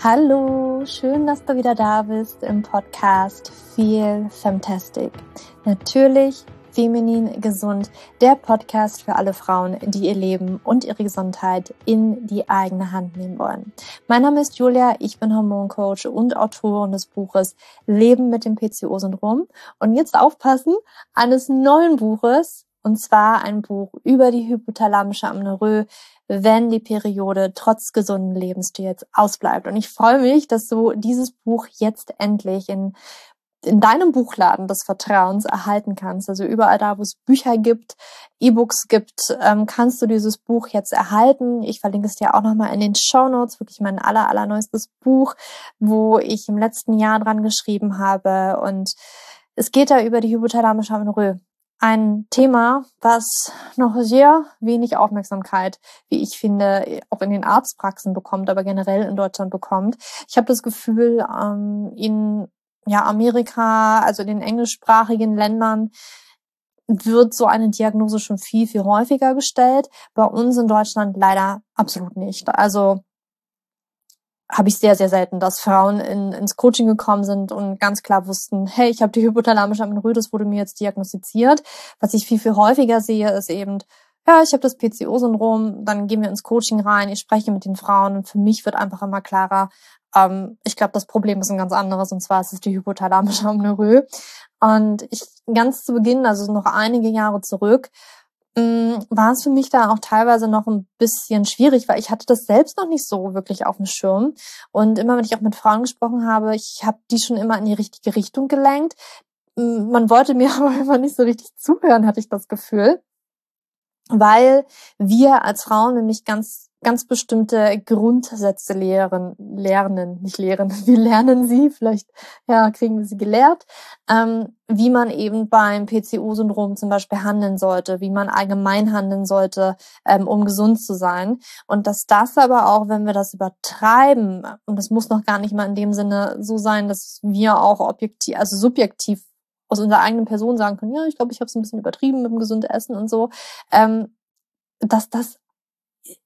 Hallo, schön, dass du wieder da bist im Podcast Feel Fantastic. Natürlich feminin gesund, der Podcast für alle Frauen, die ihr Leben und ihre Gesundheit in die eigene Hand nehmen wollen. Mein Name ist Julia, ich bin Hormoncoach und Autorin des Buches Leben mit dem PCO-Syndrom und jetzt aufpassen eines neuen Buches, und zwar ein Buch über die hypothalamische Amenorrhoe, wenn die Periode trotz gesunden Lebensstils ausbleibt. Und ich freue mich, dass du dieses Buch jetzt endlich in in deinem Buchladen des Vertrauens erhalten kannst. Also überall da, wo es Bücher gibt, E-Books gibt, ähm, kannst du dieses Buch jetzt erhalten. Ich verlinke es dir auch nochmal in den Show Notes, wirklich mein aller, allerneuestes Buch, wo ich im letzten Jahr dran geschrieben habe. Und es geht da über die hypothalamische Amenorrhoe ein Thema, was noch sehr wenig Aufmerksamkeit, wie ich finde, auch in den Arztpraxen bekommt, aber generell in Deutschland bekommt. Ich habe das Gefühl, ähm, in ja, Amerika, also in den englischsprachigen Ländern, wird so eine Diagnose schon viel, viel häufiger gestellt. Bei uns in Deutschland leider absolut nicht. Also habe ich sehr, sehr selten, dass Frauen in, ins Coaching gekommen sind und ganz klar wussten, hey, ich habe die hypothalamische Amenorrhoe, das wurde mir jetzt diagnostiziert. Was ich viel, viel häufiger sehe, ist eben, ja, ich habe das PCO-Syndrom, dann gehen wir ins Coaching rein, ich spreche mit den Frauen und für mich wird einfach immer klarer, ähm, ich glaube, das Problem ist ein ganz anderes und zwar ist es die hypothalamische Amenorrhoe. Und ich ganz zu Beginn, also noch einige Jahre zurück, war es für mich da auch teilweise noch ein bisschen schwierig, weil ich hatte das selbst noch nicht so wirklich auf dem Schirm. Und immer, wenn ich auch mit Frauen gesprochen habe, ich habe die schon immer in die richtige Richtung gelenkt. Mm, man wollte mir aber immer nicht so richtig zuhören, hatte ich das Gefühl. Weil wir als Frauen nämlich ganz ganz bestimmte Grundsätze lehren, lernen, nicht lehren, wir lernen sie, vielleicht ja, kriegen wir sie gelehrt, ähm, wie man eben beim PCO-Syndrom zum Beispiel handeln sollte, wie man allgemein handeln sollte, ähm, um gesund zu sein. Und dass das aber auch, wenn wir das übertreiben, und das muss noch gar nicht mal in dem Sinne so sein, dass wir auch objektiv, also subjektiv aus unserer eigenen Person sagen können, ja, ich glaube, ich habe es ein bisschen übertrieben mit dem gesunden Essen und so, ähm, dass das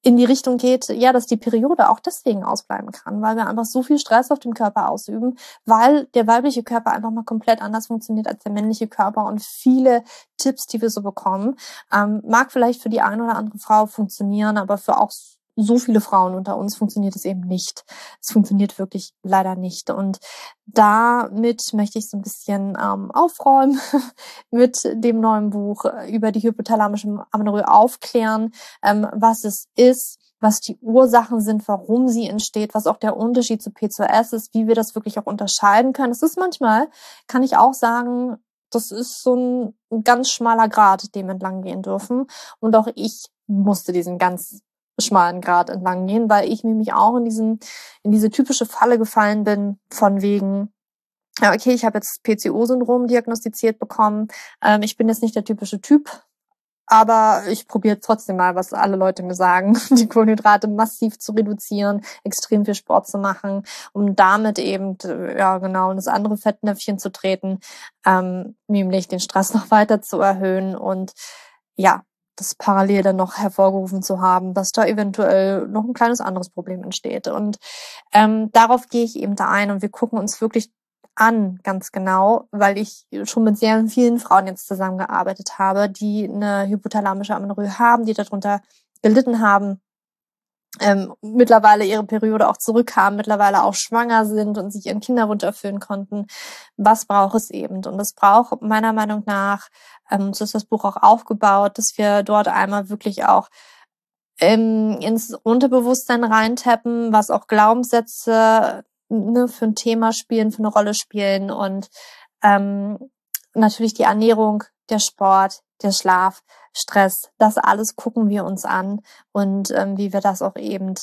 in die Richtung geht, ja, dass die Periode auch deswegen ausbleiben kann, weil wir einfach so viel Stress auf dem Körper ausüben, weil der weibliche Körper einfach mal komplett anders funktioniert als der männliche Körper und viele Tipps, die wir so bekommen, ähm, mag vielleicht für die eine oder andere Frau funktionieren, aber für auch so viele Frauen unter uns funktioniert es eben nicht. Es funktioniert wirklich leider nicht. Und damit möchte ich so ein bisschen ähm, aufräumen mit dem neuen Buch über die hypothalamische Amenorrhoe aufklären, ähm, was es ist, was die Ursachen sind, warum sie entsteht, was auch der Unterschied zu P2S ist, wie wir das wirklich auch unterscheiden können. Es ist manchmal, kann ich auch sagen, das ist so ein ganz schmaler Grad, dem entlang gehen dürfen. Und auch ich musste diesen ganz schmalen Grad entlang gehen, weil ich nämlich auch in diesen, in diese typische Falle gefallen bin, von wegen, ja, okay, ich habe jetzt PCO-Syndrom diagnostiziert bekommen. Ähm, ich bin jetzt nicht der typische Typ, aber ich probiere trotzdem mal, was alle Leute mir sagen, die Kohlenhydrate massiv zu reduzieren, extrem viel Sport zu machen, um damit eben, ja genau, in das andere Fettnäpfchen zu treten, ähm, nämlich den Stress noch weiter zu erhöhen und ja, das parallel dann noch hervorgerufen zu haben, dass da eventuell noch ein kleines anderes Problem entsteht. Und ähm, darauf gehe ich eben da ein und wir gucken uns wirklich an, ganz genau, weil ich schon mit sehr vielen Frauen jetzt zusammengearbeitet habe, die eine hypothalamische Amenorrhoe haben, die darunter gelitten haben, ähm, mittlerweile ihre Periode auch zurückhaben, mittlerweile auch schwanger sind und sich ihren Kinderwunsch erfüllen konnten. Was braucht es eben? Und es braucht meiner Meinung nach, ähm, so ist das Buch auch aufgebaut, dass wir dort einmal wirklich auch ähm, ins Unterbewusstsein reintappen, was auch Glaubenssätze ne, für ein Thema spielen, für eine Rolle spielen und ähm, natürlich die Ernährung, der Sport, der Schlaf, Stress, das alles gucken wir uns an und ähm, wie wir das auch eben,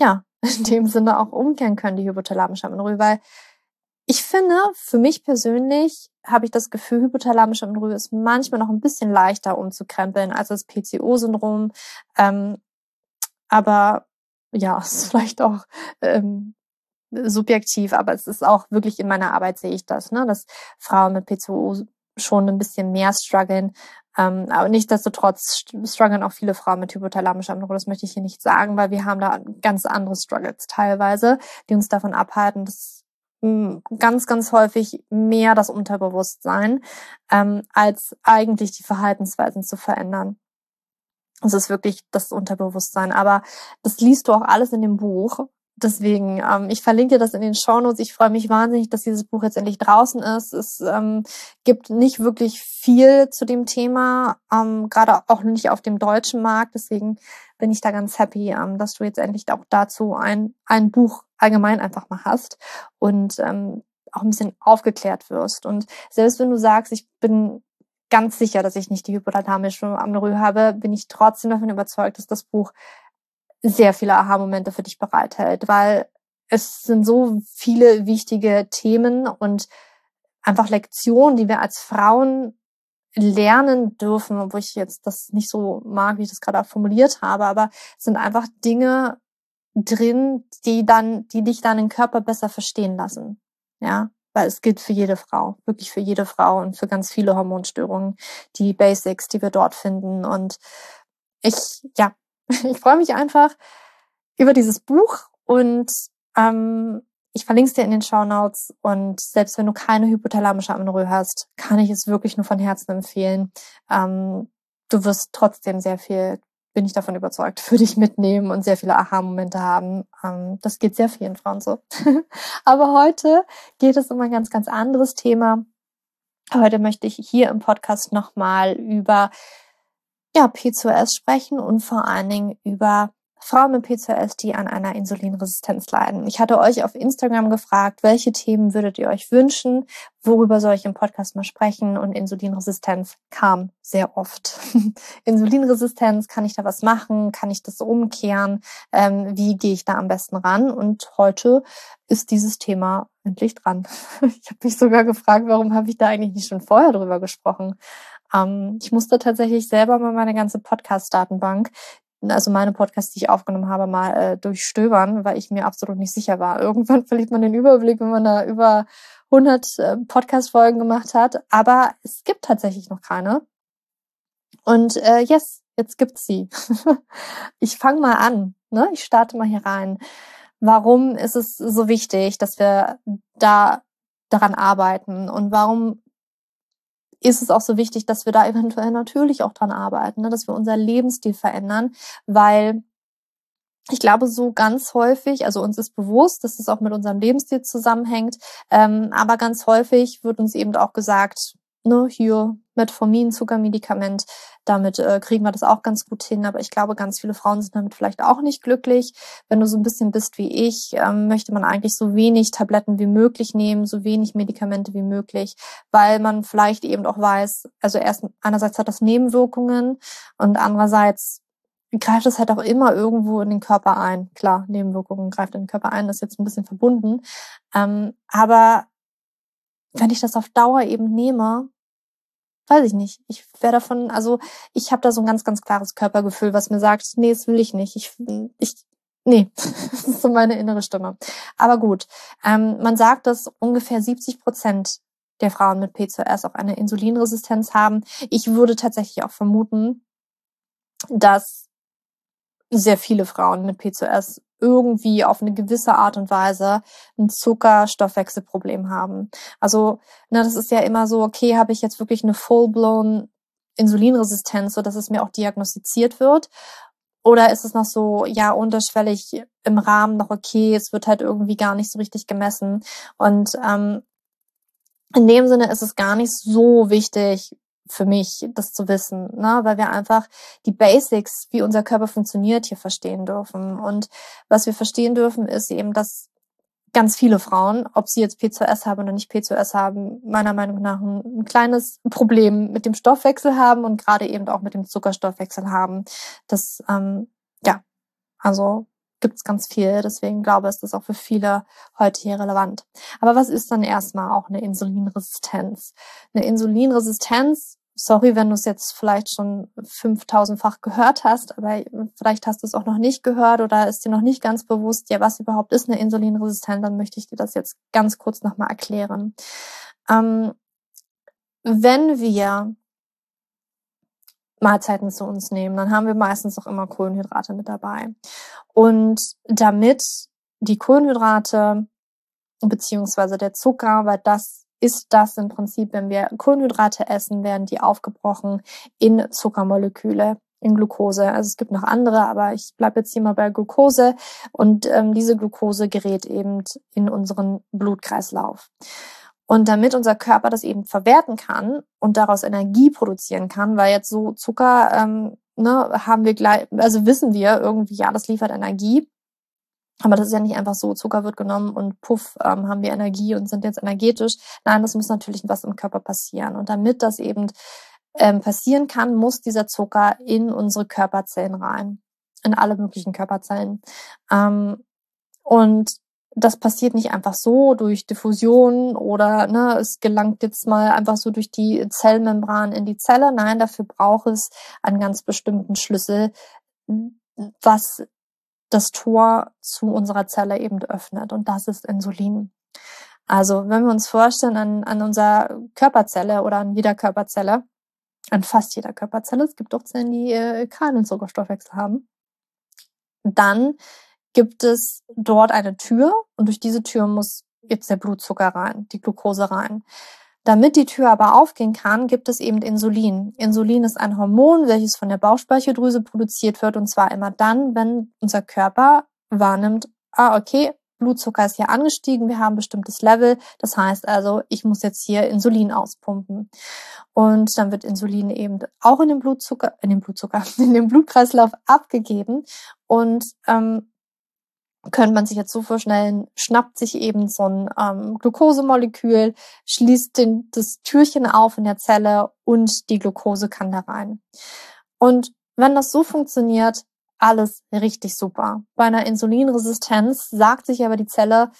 ja, in dem Sinne auch umkehren können, die hypothalamische Amenorrhoe, weil ich finde, für mich persönlich habe ich das Gefühl, hypothalamische Amenorrhoe ist manchmal noch ein bisschen leichter umzukrempeln als das PCO-Syndrom. Ähm, aber ja, es ist vielleicht auch ähm, subjektiv, aber es ist auch wirklich in meiner Arbeit sehe ich das, ne, dass Frauen mit PCO schon ein bisschen mehr strugglen Ähm, aber nichtsdestotrotz strugglen auch viele Frauen mit hypothalamischer Amenorrhoe. Das möchte ich hier nicht sagen, weil wir haben da ganz andere Struggles teilweise, die uns davon abhalten, dass hm, ganz, ganz häufig mehr das Unterbewusstsein, ähm, als eigentlich die Verhaltensweisen zu verändern. Es ist wirklich das Unterbewusstsein. Aber das liest du auch alles in dem Buch. Deswegen, ähm, ich verlinke dir das in den Shownotes. Ich freue mich wahnsinnig, dass dieses Buch jetzt endlich draußen ist. Es ähm, gibt nicht wirklich viel zu dem Thema, ähm, gerade auch nicht auf dem deutschen Markt. Deswegen bin ich da ganz happy, ähm, dass du jetzt endlich auch dazu ein, ein Buch allgemein einfach mal hast und ähm, auch ein bisschen aufgeklärt wirst. Und selbst wenn du sagst, ich bin ganz sicher, dass ich nicht die hypothalamische Amenorrhoe habe, bin ich trotzdem davon überzeugt, dass das Buch sehr viele Aha-Momente für dich bereithält, weil es sind so viele wichtige Themen und einfach Lektionen, die wir als Frauen lernen dürfen, obwohl ich jetzt das nicht so mag, wie ich das gerade auch formuliert habe, aber es sind einfach Dinge drin, die dann, die dich deinen Körper besser verstehen lassen. Ja, weil es gilt für jede Frau, wirklich für jede Frau und für ganz viele Hormonstörungen, die Basics, die wir dort finden. Und ich, ja, ich freue mich einfach über dieses Buch und ähm, ich verlinke es dir in den Show Notes und selbst wenn du keine hypothalamische Amenorrhoe hast, kann ich es wirklich nur von Herzen empfehlen. Ähm, du wirst trotzdem sehr viel, bin ich davon überzeugt, für dich mitnehmen und sehr viele Aha-Momente haben. Ähm, das geht sehr vielen Frauen so. Aber heute geht es um ein ganz, ganz anderes Thema. Heute möchte ich hier im Podcast nochmal über ja, P2S sprechen und vor allen Dingen über Frauen mit PCOS, die an einer Insulinresistenz leiden. Ich hatte euch auf Instagram gefragt, welche Themen würdet ihr euch wünschen? Worüber soll ich im Podcast mal sprechen? Und Insulinresistenz kam sehr oft. Insulinresistenz, kann ich da was machen? Kann ich das umkehren? Ähm, wie gehe ich da am besten ran? Und heute ist dieses Thema endlich dran. Ich habe mich sogar gefragt, warum habe ich da eigentlich nicht schon vorher drüber gesprochen? Ähm, ich musste tatsächlich selber mal meine ganze Podcast-Datenbank, also meine Podcasts, die ich aufgenommen habe, mal äh, durchstöbern, weil ich mir absolut nicht sicher war. Irgendwann verliert man den Überblick, wenn man da über 100 äh, Podcast-Folgen gemacht hat. Aber es gibt tatsächlich noch keine. Und äh, yes, jetzt gibt's sie. ich fange mal an. Ne? Ich starte mal hier rein. Warum ist es so wichtig, dass wir da daran arbeiten und warum ist es auch so wichtig, dass wir da eventuell natürlich auch dran arbeiten, ne? dass wir unser Lebensstil verändern, weil ich glaube, so ganz häufig, also uns ist bewusst, dass es auch mit unserem Lebensstil zusammenhängt, ähm, aber ganz häufig wird uns eben auch gesagt, ne, hier Metformin, Zuckermedikament, damit äh, kriegen wir das auch ganz gut hin. Aber ich glaube, ganz viele Frauen sind damit vielleicht auch nicht glücklich. Wenn du so ein bisschen bist wie ich, ähm, möchte man eigentlich so wenig Tabletten wie möglich nehmen, so wenig Medikamente wie möglich, weil man vielleicht eben auch weiß, also erst einerseits hat das Nebenwirkungen und andererseits greift es halt auch immer irgendwo in den Körper ein. Klar, Nebenwirkungen greift in den Körper ein, das ist jetzt ein bisschen verbunden. Ähm, aber wenn ich das auf Dauer eben nehme, weiß ich nicht. Ich wäre davon, also ich habe da so ein ganz, ganz klares Körpergefühl, was mir sagt, nee, das will ich nicht. Ich, ich, nee, das ist so meine innere Stimme. Aber gut, ähm, man sagt, dass ungefähr 70 Prozent der Frauen mit PCOS auch eine Insulinresistenz haben. Ich würde tatsächlich auch vermuten, dass sehr viele Frauen mit PCOS irgendwie auf eine gewisse Art und Weise ein Zuckerstoffwechselproblem haben. Also, ne, das ist ja immer so, okay, habe ich jetzt wirklich eine full-blown Insulinresistenz, so dass es mir auch diagnostiziert wird? Oder ist es noch so, ja, unterschwellig im Rahmen noch okay, es wird halt irgendwie gar nicht so richtig gemessen. Und ähm, in dem Sinne ist es gar nicht so wichtig, für mich, das zu wissen, ne? weil wir einfach die Basics, wie unser Körper funktioniert, hier verstehen dürfen. Und was wir verstehen dürfen, ist eben, dass ganz viele Frauen, ob sie jetzt P2S haben oder nicht P2S haben, meiner Meinung nach ein, ein kleines Problem mit dem Stoffwechsel haben und gerade eben auch mit dem Zuckerstoffwechsel haben. Das, ähm, ja, also gibt's ganz viel. Deswegen glaube ich, ist das auch für viele heute hier relevant. Aber was ist dann erstmal auch eine Insulinresistenz? Eine Insulinresistenz sorry, wenn du es jetzt vielleicht schon 5000-fach gehört hast, aber vielleicht hast du es auch noch nicht gehört oder ist dir noch nicht ganz bewusst, ja, was überhaupt ist eine Insulinresistenz, dann möchte ich dir das jetzt ganz kurz nochmal erklären. Ähm, wenn wir Mahlzeiten zu uns nehmen, dann haben wir meistens auch immer Kohlenhydrate mit dabei. Und damit die Kohlenhydrate beziehungsweise der Zucker, weil das ist das im Prinzip, wenn wir Kohlenhydrate essen, werden die aufgebrochen in Zuckermoleküle, in Glucose. Also es gibt noch andere, aber ich bleibe jetzt hier mal bei Glucose und ähm, diese Glucose gerät eben in unseren Blutkreislauf. Und damit unser Körper das eben verwerten kann und daraus Energie produzieren kann, weil jetzt so Zucker ähm, ne, haben wir gleich, also wissen wir irgendwie, ja, das liefert Energie. Aber das ist ja nicht einfach so, Zucker wird genommen und puff, ähm, haben wir Energie und sind jetzt energetisch. Nein, das muss natürlich was im Körper passieren. Und damit das eben ähm, passieren kann, muss dieser Zucker in unsere Körperzellen rein. In alle möglichen Körperzellen. Ähm, und das passiert nicht einfach so durch Diffusion oder ne, es gelangt jetzt mal einfach so durch die Zellmembran in die Zelle. Nein, dafür braucht es einen ganz bestimmten Schlüssel, was das Tor zu unserer Zelle eben öffnet. Und das ist Insulin. Also wenn wir uns vorstellen an, an unserer Körperzelle oder an jeder Körperzelle, an fast jeder Körperzelle, es gibt auch Zellen, die äh, keinen Zuckerstoffwechsel haben, dann gibt es dort eine Tür und durch diese Tür muss jetzt der Blutzucker rein, die Glucose rein. Damit die Tür aber aufgehen kann, gibt es eben Insulin. Insulin ist ein Hormon, welches von der Bauchspeicheldrüse produziert wird und zwar immer dann, wenn unser Körper wahrnimmt, ah, okay, Blutzucker ist hier angestiegen, wir haben ein bestimmtes Level. Das heißt also, ich muss jetzt hier Insulin auspumpen. Und dann wird Insulin eben auch in den Blutzucker, in den Blutzucker, in den Blutkreislauf abgegeben. Und ähm, könnte man sich jetzt so vorstellen, schnappt sich eben so ein ähm, Glukosemolekül, schließt den, das Türchen auf in der Zelle und die Glucose kann da rein. Und wenn das so funktioniert, alles richtig super. Bei einer Insulinresistenz sagt sich aber die Zelle,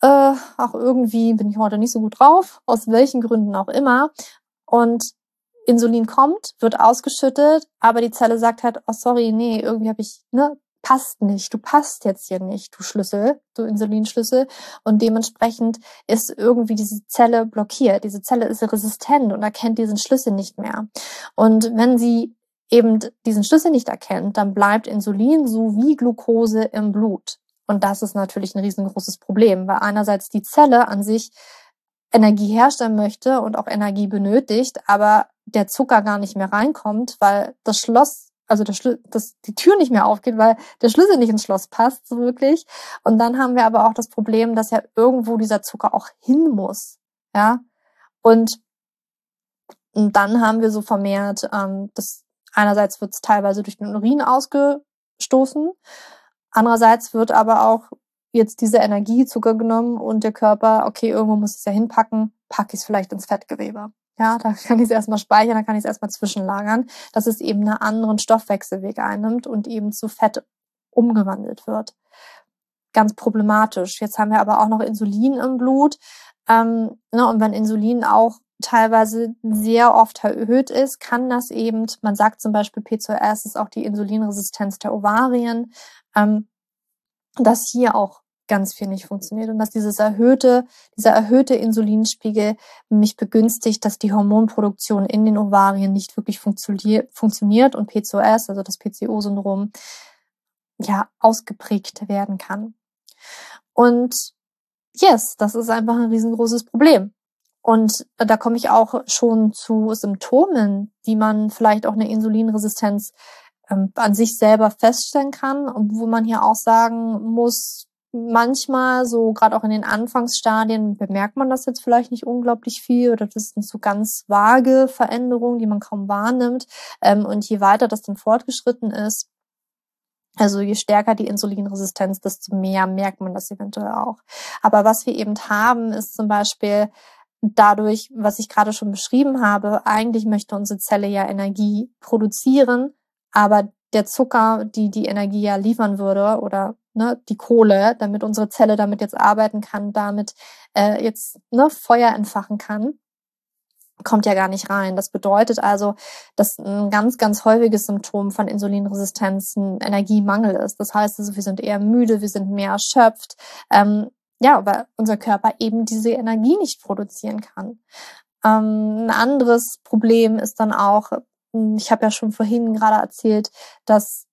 äh, auch irgendwie bin ich heute nicht so gut drauf, aus welchen Gründen auch immer. Und Insulin kommt, wird ausgeschüttet, aber die Zelle sagt halt, oh sorry, nee, irgendwie habe ich ne, passt nicht, du passt jetzt hier nicht, du Schlüssel, du Insulinschlüssel. Und dementsprechend ist irgendwie diese Zelle blockiert. Diese Zelle ist resistent und erkennt diesen Schlüssel nicht mehr. Und wenn sie eben diesen Schlüssel nicht erkennt, dann bleibt Insulin so wie Glucose im Blut. Und das ist natürlich ein riesengroßes Problem, weil einerseits die Zelle an sich Energie herstellen möchte und auch Energie benötigt, aber der Zucker gar nicht mehr reinkommt, weil das Schloss also der Schlüssel, dass die Tür nicht mehr aufgeht, weil der Schlüssel nicht ins Schloss passt, so wirklich. Und dann haben wir aber auch das Problem, dass ja irgendwo dieser Zucker auch hin muss. Ja. Und, und dann haben wir so vermehrt, ähm, dass einerseits wird es teilweise durch den Urin ausgestoßen, andererseits wird aber auch jetzt diese Energie Zucker genommen und der Körper, okay, irgendwo muss ich es ja hinpacken, packe ich es vielleicht ins Fettgewebe. Ja, da kann ich es erstmal speichern, dann kann ich es erstmal zwischenlagern, dass es eben einen anderen Stoffwechselweg einnimmt und eben zu Fett umgewandelt wird. Ganz problematisch. Jetzt haben wir aber auch noch Insulin im Blut. Ähm, ne, und wenn Insulin auch teilweise sehr oft erhöht ist, kann das eben, man sagt zum Beispiel P2S ist auch die Insulinresistenz der Ovarien, ähm, dass hier auch ganz viel nicht funktioniert und dass dieses erhöhte, dieser erhöhte Insulinspiegel mich begünstigt, dass die Hormonproduktion in den Ovarien nicht wirklich funktioniert und PCOS, also das PCO-Syndrom, ja, ausgeprägt werden kann. Und yes, das ist einfach ein riesengroßes Problem. Und da komme ich auch schon zu Symptomen, wie man vielleicht auch eine Insulinresistenz ähm, an sich selber feststellen kann, wo man hier auch sagen muss, manchmal, so gerade auch in den Anfangsstadien, bemerkt man das jetzt vielleicht nicht unglaublich viel oder das sind so ganz vage Veränderungen, die man kaum wahrnimmt. Ähm, und je weiter das dann fortgeschritten ist, also je stärker die Insulinresistenz, desto mehr merkt man das eventuell auch. Aber was wir eben haben, ist zum Beispiel dadurch, was ich gerade schon beschrieben habe, eigentlich möchte unsere Zelle ja Energie produzieren, aber der Zucker, die die Energie ja liefern würde oder ne, die Kohle, damit unsere Zelle damit jetzt arbeiten kann, damit äh, jetzt ne, Feuer entfachen kann, kommt ja gar nicht rein. Das bedeutet also, dass ein ganz, ganz häufiges Symptom von Insulinresistenz ein Energiemangel ist. Das heißt also, wir sind eher müde, wir sind mehr erschöpft. Ähm, ja, weil unser Körper eben diese Energie nicht produzieren kann. Ähm, ein anderes Problem ist dann auch, ich habe ja schon vorhin gerade erzählt, dass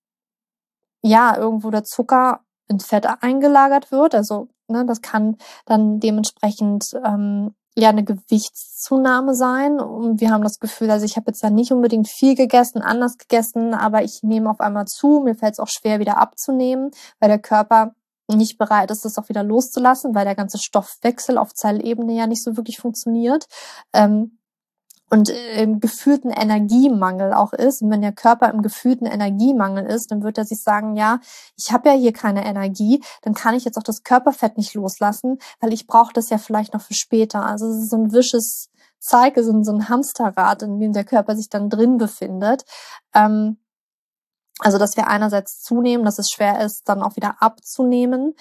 ja irgendwo der Zucker in Fett eingelagert wird. Also ne, das kann dann dementsprechend ähm, ja eine Gewichtszunahme sein. Und wir haben das Gefühl, also ich habe jetzt ja nicht unbedingt viel gegessen, anders gegessen, aber ich nehme auf einmal zu. Mir fällt es auch schwer, wieder abzunehmen, weil der Körper nicht bereit ist, das auch wieder loszulassen, weil der ganze Stoffwechsel auf Zellebene ja nicht so wirklich funktioniert. Ähm, und äh, im gefühlten Energiemangel auch ist. Und wenn der Körper im gefühlten Energiemangel ist, dann wird er sich sagen, ja, ich habe ja hier keine Energie, dann kann ich jetzt auch das Körperfett nicht loslassen, weil ich brauche das ja vielleicht noch für später. Also es ist so ein vicious Cycle, so ein Hamsterrad, in dem der Körper sich dann drin befindet. Ähm, also, dass wir einerseits zunehmen, dass es schwer ist, dann auch wieder abzunehmen.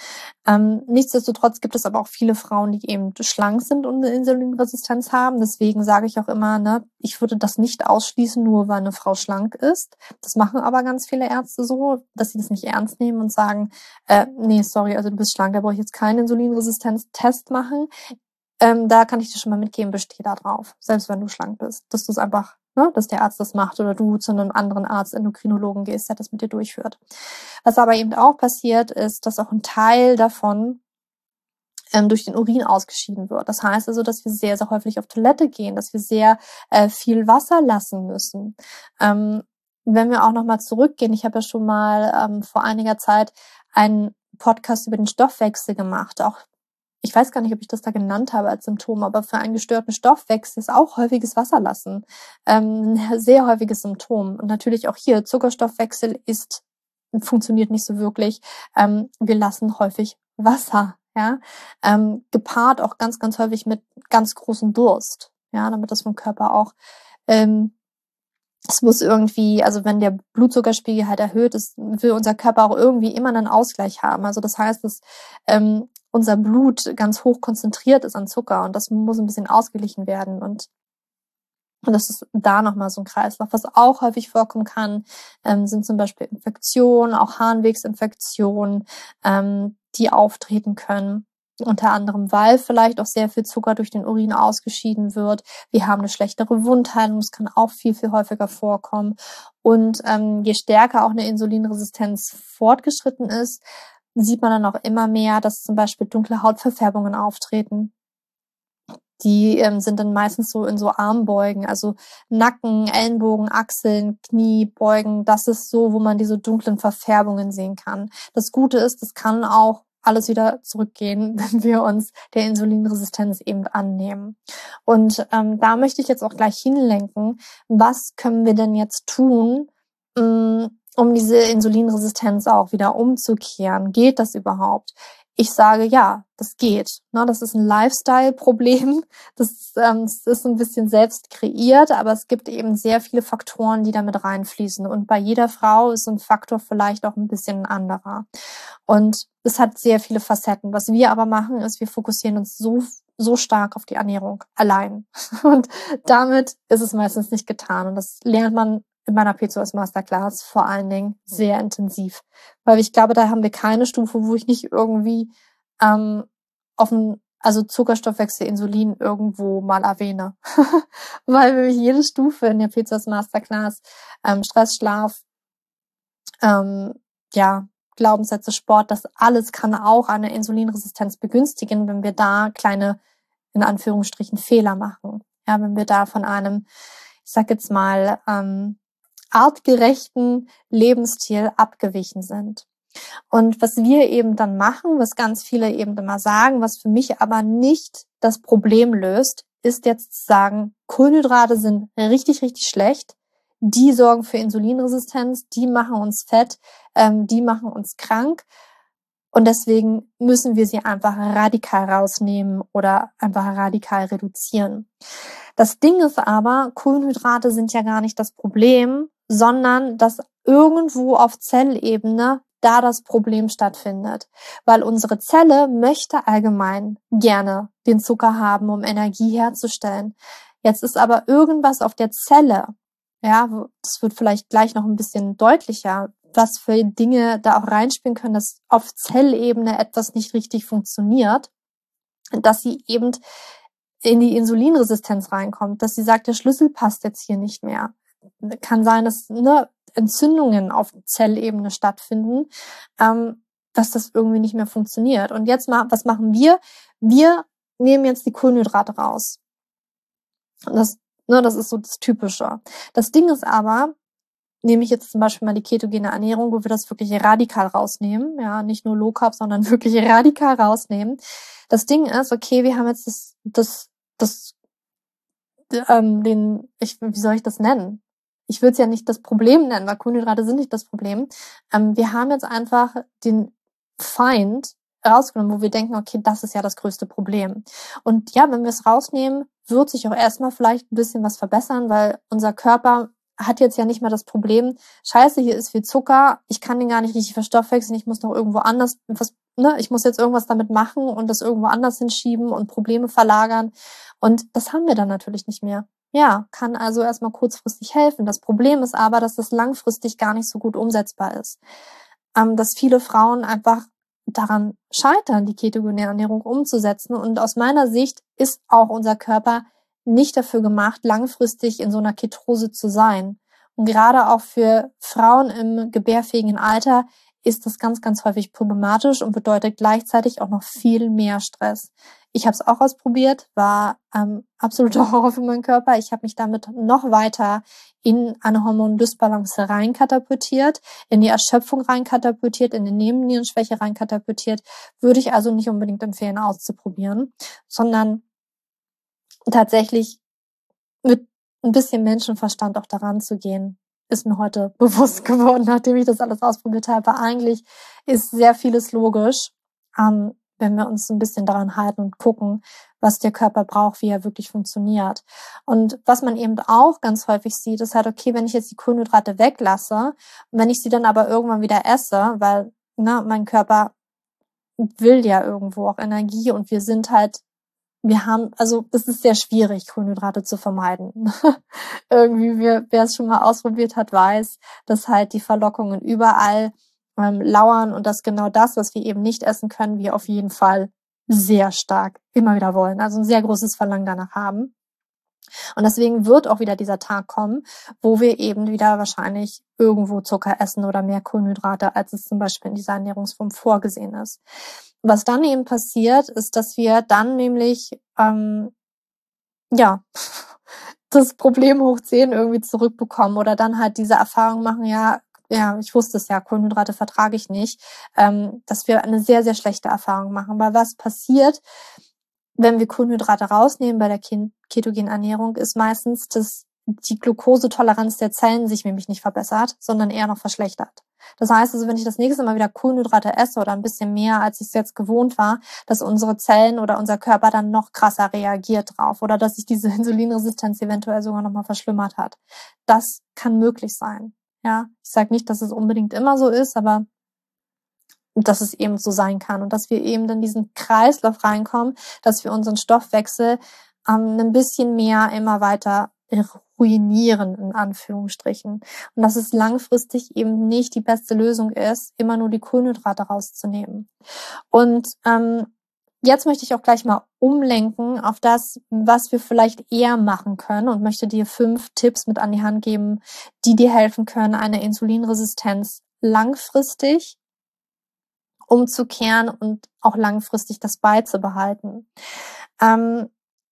Ähm, nichtsdestotrotz gibt es aber auch viele Frauen, die eben schlank sind und eine Insulinresistenz haben. Deswegen sage ich auch immer, ne, ich würde das nicht ausschließen, nur weil eine Frau schlank ist. Das machen aber ganz viele Ärzte so, dass sie das nicht ernst nehmen und sagen, äh, nee, sorry, also du bist schlank, da brauche ich jetzt keinen Insulinresistenztest machen. Ähm, da kann ich dir schon mal mitgeben, besteh da drauf, selbst wenn du schlank bist, dass du es einfach ne, dass der Arzt das macht oder du zu einem anderen Arzt, Endokrinologen gehst, der das mit dir durchführt. Was aber eben auch passiert, ist, dass auch ein Teil davon ähm, durch den Urin ausgeschieden wird. Das heißt also, dass wir sehr, sehr häufig auf Toilette gehen, dass wir sehr äh, viel Wasser lassen müssen. Ähm, wenn wir auch nochmal zurückgehen, ich habe ja schon mal ähm, vor einiger Zeit einen Podcast über den Stoffwechsel gemacht, auch ich weiß gar nicht, ob ich das da genannt habe als Symptom, aber für einen gestörten Stoffwechsel ist auch häufiges Wasserlassen ähm, ein sehr häufiges Symptom. Und natürlich auch hier, Zuckerstoffwechsel ist, funktioniert nicht so wirklich. Ähm, wir lassen häufig Wasser, ja, ähm, gepaart auch ganz, ganz häufig mit ganz großem Durst, ja, damit das vom Körper auch ähm, es muss irgendwie, also wenn der Blutzuckerspiegel halt erhöht ist, will unser Körper auch irgendwie immer einen Ausgleich haben. Also das heißt, dass ähm, unser Blut ganz hoch konzentriert ist an Zucker und das muss ein bisschen ausgeglichen werden und und das ist da nochmal so ein Kreislauf. Was auch häufig vorkommen kann, ähm, sind zum Beispiel Infektionen, auch Harnwegsinfektionen, ähm, die auftreten können. Unter anderem, weil vielleicht auch sehr viel Zucker durch den Urin ausgeschieden wird. Wir haben eine schlechtere Wundheilung, das kann auch viel, viel häufiger vorkommen. Und ähm, je stärker auch eine Insulinresistenz fortgeschritten ist, sieht man dann auch immer mehr, dass zum Beispiel dunkle Hautverfärbungen auftreten. Die ähm, sind dann meistens so in so Armbeugen, also Nacken, Ellenbogen, Achseln, Knie, Beugen. Das ist so, wo man diese dunklen Verfärbungen sehen kann. Das Gute ist, das kann auch alles wieder zurückgehen, wenn wir uns der Insulinresistenz eben annehmen. Und ähm, da möchte ich jetzt auch gleich hinlenken, was können wir denn jetzt tun, mh, mm, um diese Insulinresistenz auch wieder umzukehren. Geht das überhaupt? Ich sage ja, das geht. Ne, das ist ein Lifestyle-Problem. Das, ähm, das ist ein bisschen selbst kreiert, aber es gibt eben sehr viele Faktoren, die damit reinfließen. Und bei jeder Frau ist ein Faktor vielleicht auch ein bisschen ein anderer. Und es hat sehr viele Facetten. Was wir aber machen, ist, wir fokussieren uns so so stark auf die Ernährung allein. Und damit ist es meistens nicht getan. Und das lernt man in meiner PCOS Masterclass vor allen Dingen sehr intensiv. Weil ich glaube, da haben wir keine Stufe, wo ich nicht irgendwie ähm, auf ein, also Zuckerstoffwechsel, Insulin irgendwo mal erwähne. Weil nämlich jede Stufe in der PCOS Masterclass, ähm, Stress, Schlaf, ähm, ja, Glaubenssätze, Sport, das alles kann auch eine Insulinresistenz begünstigen, wenn wir da kleine, in Anführungsstrichen, Fehler machen. Ja, wenn wir da von einem, ich sag jetzt mal, ähm, artgerechten Lebensstil abgewichen sind. Und was wir eben dann machen, was ganz viele eben immer sagen, was für mich aber nicht das Problem löst, ist jetzt zu sagen, Kohlenhydrate sind richtig, richtig schlecht. Die sorgen für Insulinresistenz, die machen uns fett, ähm, die machen uns krank. Und deswegen müssen wir sie einfach radikal rausnehmen oder einfach radikal reduzieren. Das Ding ist aber, Kohlenhydrate sind ja gar nicht das Problem, sondern dass irgendwo auf Zellebene da das Problem stattfindet. Weil unsere Zelle möchte allgemein gerne den Zucker haben, um Energie herzustellen. Jetzt ist aber irgendwas auf der Zelle, ja, das wird vielleicht gleich noch ein bisschen deutlicher, was für Dinge da auch reinspielen können, dass auf Zellebene etwas nicht richtig funktioniert, dass sie eben in die Insulinresistenz reinkommt, dass sie sagt, der Schlüssel passt jetzt hier nicht mehr kann sein, dass ne, Entzündungen auf Zellebene stattfinden, ähm, dass das irgendwie nicht mehr funktioniert. Und jetzt mal, was machen wir? Wir nehmen jetzt die Kohlenhydrate raus. Das, ne, das ist so das Typische. Das Ding ist aber, nehme ich jetzt zum Beispiel mal die ketogene Ernährung, wo wir das wirklich radikal rausnehmen, ja, nicht nur Low Carb, sondern wirklich radikal rausnehmen. Das Ding ist, okay, wir haben jetzt das, das, das, ähm, den, ich, wie soll ich das nennen? Ich würde es ja nicht das Problem nennen, weil Kohlenhydrate sind nicht das Problem. Ähm, wir haben jetzt einfach den Feind rausgenommen, wo wir denken, okay, das ist ja das größte Problem. Und ja, wenn wir es rausnehmen, wird sich auch erstmal vielleicht ein bisschen was verbessern, weil unser Körper hat jetzt ja nicht mehr das Problem, scheiße, hier ist viel Zucker, ich kann den gar nicht richtig verstoffwechseln, ich muss noch irgendwo anders, was, ne, ich muss jetzt irgendwas damit machen und das irgendwo anders hinschieben und Probleme verlagern. Und das haben wir dann natürlich nicht mehr. Ja, kann also erstmal kurzfristig helfen. Das Problem ist aber, dass das langfristig gar nicht so gut umsetzbar ist. Ähm, dass viele Frauen einfach daran scheitern, die ketogene Ernährung umzusetzen. Und aus meiner Sicht ist auch unser Körper nicht dafür gemacht, langfristig in so einer Ketose zu sein. Und gerade auch für Frauen im gebärfähigen Alter ist das ganz, ganz häufig problematisch und bedeutet gleichzeitig auch noch viel mehr Stress. Ich habe es auch ausprobiert, war ähm, absoluter Horror für meinen Körper. Ich habe mich damit noch weiter in eine Hormondysbalance reinkatapultiert, in die Erschöpfung reinkatapultiert, in die Nebennierenschwäche reinkatapultiert. Würde ich also nicht unbedingt empfehlen, auszuprobieren, sondern tatsächlich mit ein bisschen Menschenverstand auch daran zu gehen, ist mir heute bewusst geworden, nachdem ich das alles ausprobiert habe. Eigentlich ist sehr vieles logisch, ähm, wenn wir uns ein bisschen daran halten und gucken, was der Körper braucht, wie er wirklich funktioniert. Und was man eben auch ganz häufig sieht, ist halt, okay, wenn ich jetzt die Kohlenhydrate weglasse, wenn ich sie dann aber irgendwann wieder esse, weil ne, mein Körper will ja irgendwo auch Energie und wir sind halt wir haben, also es ist sehr schwierig, Kohlenhydrate zu vermeiden. Irgendwie, wer, wer es schon mal ausprobiert hat, weiß, dass halt die Verlockungen überall ähm, lauern und dass genau das, was wir eben nicht essen können, wir auf jeden Fall sehr stark immer wieder wollen. Also ein sehr großes Verlangen danach haben. Und deswegen wird auch wieder dieser Tag kommen, wo wir eben wieder wahrscheinlich irgendwo Zucker essen oder mehr Kohlenhydrate, als es zum Beispiel in dieser Ernährungsform vorgesehen ist. Was dann eben passiert, ist, dass wir dann nämlich ähm, ja das Problem hoch 10 irgendwie zurückbekommen oder dann halt diese Erfahrung machen, ja, ja, ich wusste es ja, Kohlenhydrate vertrage ich nicht, ähm, dass wir eine sehr, sehr schlechte Erfahrung machen. Weil was passiert, wenn wir Kohlenhydrate rausnehmen bei der ketogenen Ernährung, ist meistens, dass die Glukosetoleranz der Zellen sich nämlich nicht verbessert, sondern eher noch verschlechtert. Das heißt also, wenn ich das nächste Mal wieder Kohlenhydrate esse oder ein bisschen mehr, als ich es jetzt gewohnt war, dass unsere Zellen oder unser Körper dann noch krasser reagiert drauf oder dass sich diese Insulinresistenz eventuell sogar nochmal verschlimmert hat. Das kann möglich sein. Ja, ich sage nicht, dass es unbedingt immer so ist, aber dass es eben so sein kann und dass wir eben in diesen Kreislauf reinkommen, dass wir unseren Stoffwechsel ähm, ein bisschen mehr immer weiter ruinieren, in Anführungsstrichen. Und dass es langfristig eben nicht die beste Lösung ist, immer nur die Kohlenhydrate rauszunehmen. Und ähm, jetzt möchte ich auch gleich mal umlenken auf das, was wir vielleicht eher machen können und möchte dir fünf Tipps mit an die Hand geben, die dir helfen können, eine Insulinresistenz langfristig umzukehren und auch langfristig das beizubehalten. Ähm,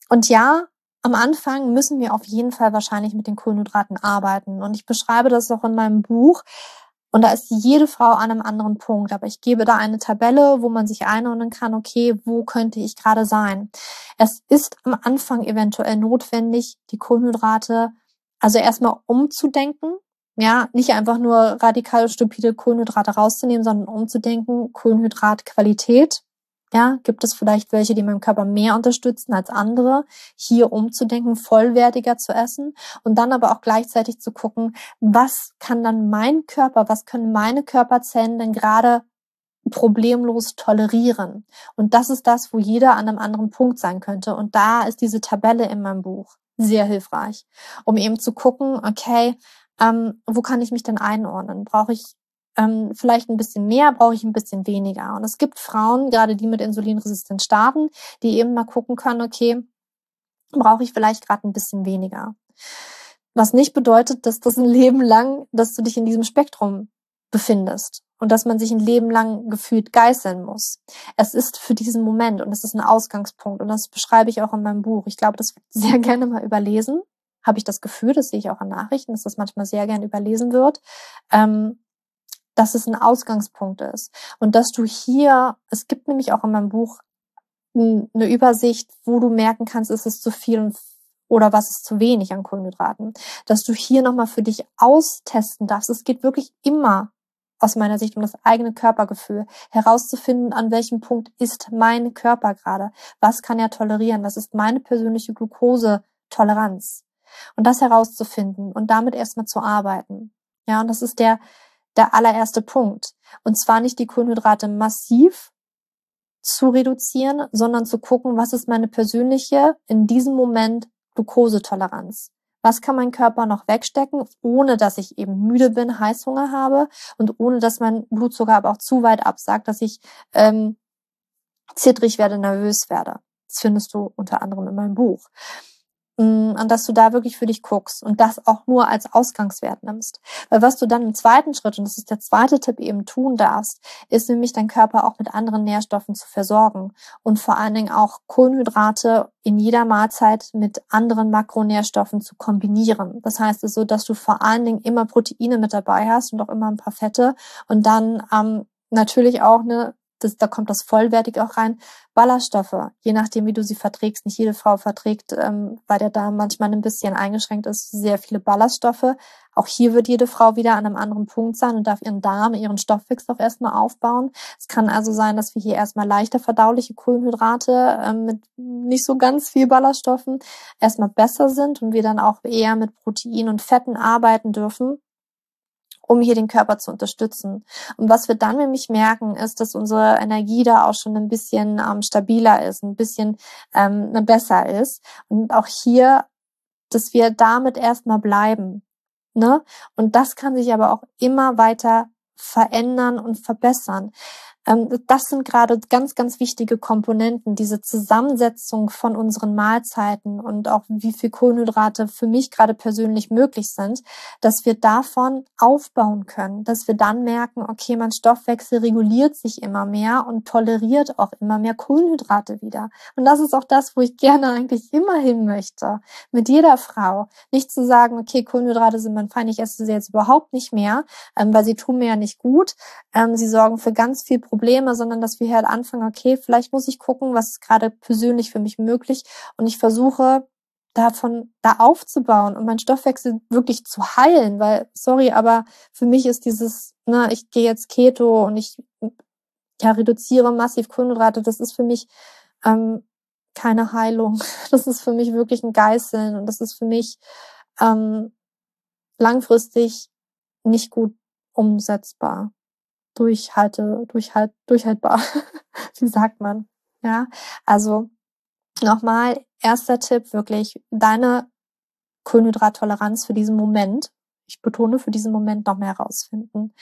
und ja, am Anfang müssen wir auf jeden Fall wahrscheinlich mit den Kohlenhydraten arbeiten. Und ich beschreibe das auch in meinem Buch. Und da ist jede Frau an einem anderen Punkt. Aber ich gebe da eine Tabelle, wo man sich einordnen kann, okay, wo könnte ich gerade sein? Es ist am Anfang eventuell notwendig, die Kohlenhydrate also erstmal umzudenken. Ja, nicht einfach nur radikal stupide Kohlenhydrate rauszunehmen, sondern umzudenken, Kohlenhydratqualität ja, gibt es vielleicht welche, die meinen Körper mehr unterstützen als andere, hier umzudenken, vollwertiger zu essen und dann aber auch gleichzeitig zu gucken, was kann dann mein Körper, was können meine Körperzellen denn gerade problemlos tolerieren? Und das ist das, wo jeder an einem anderen Punkt sein könnte. Und da ist diese Tabelle in meinem Buch sehr hilfreich, um eben zu gucken, okay, ähm, wo kann ich mich denn einordnen? Brauche ich ähm, vielleicht ein bisschen mehr, brauche ich ein bisschen weniger. Und es gibt Frauen, gerade die mit Insulinresistenz starten, die eben mal gucken können, okay, brauche ich vielleicht gerade ein bisschen weniger. Was nicht bedeutet, dass das ein Leben lang, dass du dich in diesem Spektrum befindest und dass man sich ein Leben lang gefühlt geißeln muss. Es ist für diesen Moment und es ist ein Ausgangspunkt und das beschreibe ich auch in meinem Buch. Ich glaube, das wird sehr gerne mal überlesen. Habe ich das Gefühl, das sehe ich auch in Nachrichten, dass das manchmal sehr gerne überlesen wird. Ähm, dass es ein Ausgangspunkt ist. Und dass du hier, es gibt nämlich auch in meinem Buch eine Übersicht, wo du merken kannst, ist es zu viel oder was ist zu wenig an Kohlenhydraten, dass du hier nochmal für dich austesten darfst. Es geht wirklich immer aus meiner Sicht um das eigene Körpergefühl, herauszufinden, an welchem Punkt ist mein Körper gerade, was kann er tolerieren, was ist meine persönliche Glukosetoleranz. Und das herauszufinden und damit erstmal zu arbeiten. Ja, und das ist der der allererste Punkt. Und zwar nicht die Kohlenhydrate massiv zu reduzieren, sondern zu gucken, was ist meine persönliche, in diesem Moment Glukosetoleranz. Was kann mein Körper noch wegstecken, ohne dass ich eben müde bin, Heißhunger habe und ohne dass mein Blutzucker aber auch zu weit absagt, dass ich ähm, zittrig werde, nervös werde. Das findest du unter anderem in meinem Buch. Mm, an dass du da wirklich für dich guckst und das auch nur als Ausgangswert nimmst. Weil was du dann im zweiten Schritt, und das ist der zweite Tipp, eben tun darfst, ist nämlich deinen Körper auch mit anderen Nährstoffen zu versorgen und vor allen Dingen auch Kohlenhydrate in jeder Mahlzeit mit anderen Makronährstoffen zu kombinieren. Das heißt also, dass du vor allen Dingen immer Proteine mit dabei hast und auch immer ein paar Fette und dann ähm, natürlich auch eine das, da kommt das vollwertig auch rein. Ballaststoffe, je nachdem, wie du sie verträgst. Nicht jede Frau verträgt, ähm, weil der Darm manchmal ein bisschen eingeschränkt ist, sehr viele Ballaststoffe. Auch hier wird jede Frau wieder an einem anderen Punkt sein und darf ihren Darm, ihren Stoffwechsel auch erstmal aufbauen. Es kann also sein, dass wir hier erstmal leichter verdauliche Kohlenhydrate ähm, mit nicht so ganz viel Ballaststoffen erstmal besser sind und wir dann auch eher mit Protein und Fetten arbeiten dürfen um hier den Körper zu unterstützen. Und was wir dann nämlich merken, ist, dass unsere Energie da auch schon ein bisschen ähm, stabiler ist, ein bisschen ähm, ne, besser ist. Und auch hier, dass wir damit erstmal bleiben. Ne? Und das kann sich aber auch immer weiter verändern und verbessern. Ähm, das sind gerade ganz, ganz wichtige Komponenten, diese Zusammensetzung von unseren Mahlzeiten und auch wie viel Kohlenhydrate für mich gerade persönlich möglich sind, dass wir davon aufbauen können, dass wir dann merken, okay, mein Stoffwechsel reguliert sich immer mehr und toleriert auch immer mehr Kohlenhydrate wieder. Und das ist auch das, wo ich gerne eigentlich immer hin möchte, mit jeder Frau. Nicht zu sagen, okay, Kohlenhydrate sind mein Feind, ich esse sie jetzt überhaupt nicht mehr, ähm, weil sie tun mir ja nicht gut. Ähm, sie sorgen für ganz viel Probleme Probleme, sondern dass wir halt anfangen, okay, vielleicht muss ich gucken, was ist gerade persönlich für mich möglich und ich versuche davon da aufzubauen und meinen Stoffwechsel wirklich zu heilen, weil sorry, aber für mich ist dieses, ne, ich gehe jetzt Keto und ich ja reduziere massiv Kohlenhydrate, das ist für mich ähm, keine Heilung. Das ist für mich wirklich ein Geißeln und das ist für mich ähm, langfristig nicht gut umsetzbar durchhalte, durchhalt, durchhaltbar. Wie sagt man? Ja, also nochmal, erster Tipp, wirklich deine Kohlenhydrattoleranz für diesen Moment. Ich betone für diesen Moment noch mehr herausfinden.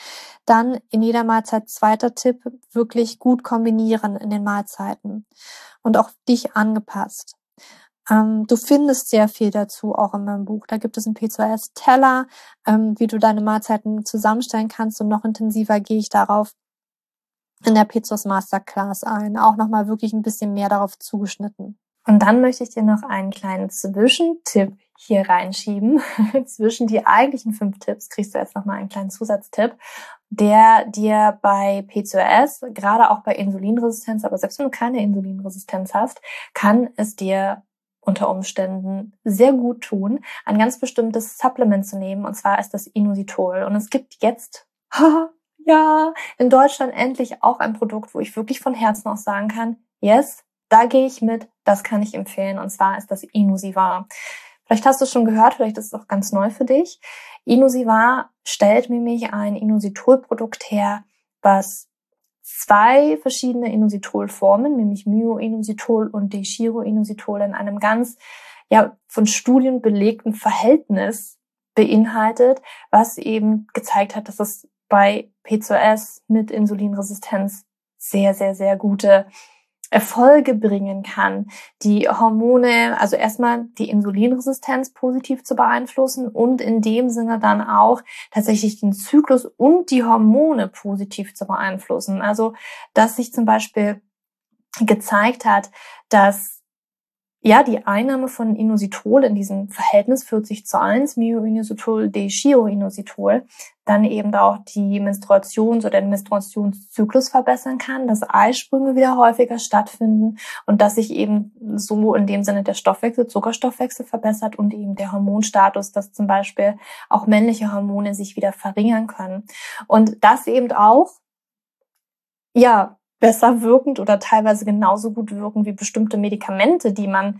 Dann in jeder Mahlzeit zweiter Tipp, wirklich gut kombinieren in den Mahlzeiten und auch dich angepasst. Ähm, du findest sehr viel dazu auch in meinem Buch. Da gibt es einen P2S-Teller, ähm, wie du deine Mahlzeiten zusammenstellen kannst und noch intensiver gehe ich darauf in der P2S Masterclass ein. Auch nochmal wirklich ein bisschen mehr darauf zugeschnitten. Und dann möchte ich dir noch einen kleinen Zwischentipp hier reinschieben. Zwischen die eigentlichen fünf Tipps kriegst du jetzt nochmal einen kleinen Zusatztipp, der dir bei P2S, gerade auch bei Insulinresistenz, aber selbst wenn du keine Insulinresistenz hast, kann es dir unter Umständen sehr gut tun, ein ganz bestimmtes Supplement zu nehmen, und zwar ist das Inositol. Und es gibt jetzt, ja, in Deutschland endlich auch ein Produkt, wo ich wirklich von Herzen aus sagen kann, yes, da gehe ich mit, das kann ich empfehlen, und zwar ist das Inusivar. Vielleicht hast du es schon gehört, vielleicht ist es auch ganz neu für dich. Inusivar stellt nämlich ein Inositol-Produkt her, was zwei verschiedene Inositol-Formen, nämlich Myoinositol und Dechiroinositol in einem ganz ja von Studien belegten Verhältnis beinhaltet, was eben gezeigt hat, dass es bei P2S mit Insulinresistenz sehr, sehr, sehr gute Erfolge bringen kann, die Hormone, also erstmal die Insulinresistenz positiv zu beeinflussen und in dem Sinne dann auch tatsächlich den Zyklus und die Hormone positiv zu beeinflussen. Also, dass sich zum Beispiel gezeigt hat, dass ja, die Einnahme von Inositol in diesem Verhältnis 40 zu 1, Myoinositol, Dechiroinositol, dann eben auch die Menstruation oder den Menstruationszyklus verbessern kann, dass Eisprünge wieder häufiger stattfinden und dass sich eben so in dem Sinne der Stoffwechsel, Zuckerstoffwechsel verbessert und eben der Hormonstatus, dass zum Beispiel auch männliche Hormone sich wieder verringern können. Und das eben auch, ja, besser wirkend oder teilweise genauso gut wirken wie bestimmte Medikamente, die man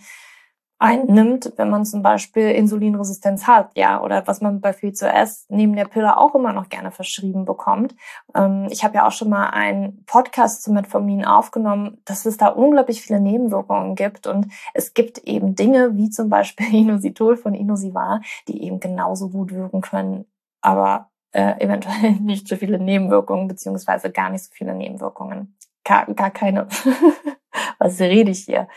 einnimmt, wenn man zum Beispiel Insulinresistenz hat, ja, oder was man bei PCOS neben der Pille auch immer noch gerne verschrieben bekommt. Ähm, ich habe ja auch schon mal einen Podcast zu Metformin aufgenommen, dass es da unglaublich viele Nebenwirkungen gibt und es gibt eben Dinge wie zum Beispiel Inositol von Inosivar, die eben genauso gut wirken können, aber äh, eventuell nicht so viele Nebenwirkungen beziehungsweise gar nicht so viele Nebenwirkungen gar, gar keine. Was rede ich hier?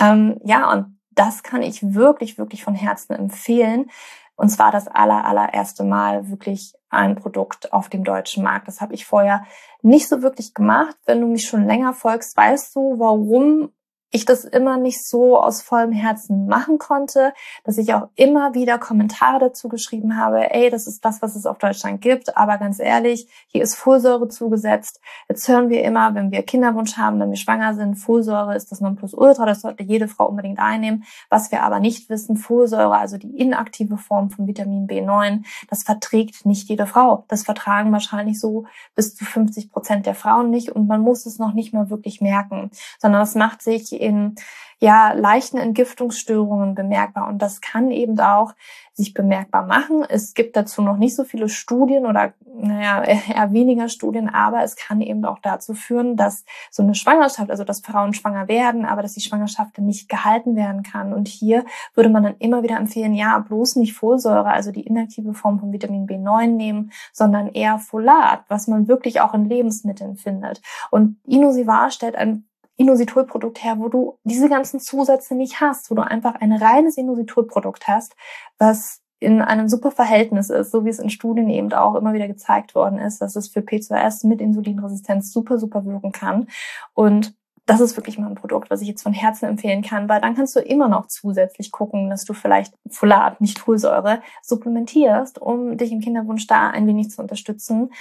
Ähm, ja, und das kann ich wirklich, wirklich von Herzen empfehlen. Und zwar das aller, allererste Mal wirklich ein Produkt auf dem deutschen Markt. Das habe ich vorher nicht so wirklich gemacht. Wenn du mich schon länger folgst, weißt du, warum ich das immer nicht so aus vollem Herzen machen konnte, dass ich auch immer wieder Kommentare dazu geschrieben habe, ey, das ist das, was es auf Deutschland gibt, aber ganz ehrlich, hier ist Folsäure zugesetzt. Jetzt hören wir immer, wenn wir Kinderwunsch haben, wenn wir schwanger sind, Folsäure ist das Nonplusultra, das sollte jede Frau unbedingt einnehmen. Was wir aber nicht wissen, Folsäure, also die inaktive Form von Vitamin B9, das verträgt nicht jede Frau. Das vertragen wahrscheinlich so bis zu 50 Prozent der Frauen nicht und man muss es noch nicht mal wirklich merken, sondern das macht sich in ja, leichten Entgiftungsstörungen bemerkbar. Und das kann eben auch sich bemerkbar machen. Es gibt dazu noch nicht so viele Studien oder naja, eher weniger Studien, aber es kann eben auch dazu führen, dass so eine Schwangerschaft, also dass Frauen schwanger werden, aber dass die Schwangerschaft dann nicht gehalten werden kann. Und hier würde man dann immer wieder empfehlen, ja, bloß nicht Folsäure, also die inaktive Form von Vitamin B9 nehmen, sondern eher Folat, was man wirklich auch in Lebensmitteln findet. Und Inosivar stellt ein Inositolprodukt her, wo du diese ganzen Zusätze nicht hast, wo du einfach ein reines Inositolprodukt hast, was in einem super Verhältnis ist, so wie es in Studien eben auch immer wieder gezeigt worden ist, dass es für P2S mit Insulinresistenz super, super wirken kann. Und das ist wirklich mal ein Produkt, was ich jetzt von Herzen empfehlen kann, weil dann kannst du immer noch zusätzlich gucken, dass du vielleicht Folat, nicht Folsäure, supplementierst, um dich im Kinderwunsch da ein wenig zu unterstützen,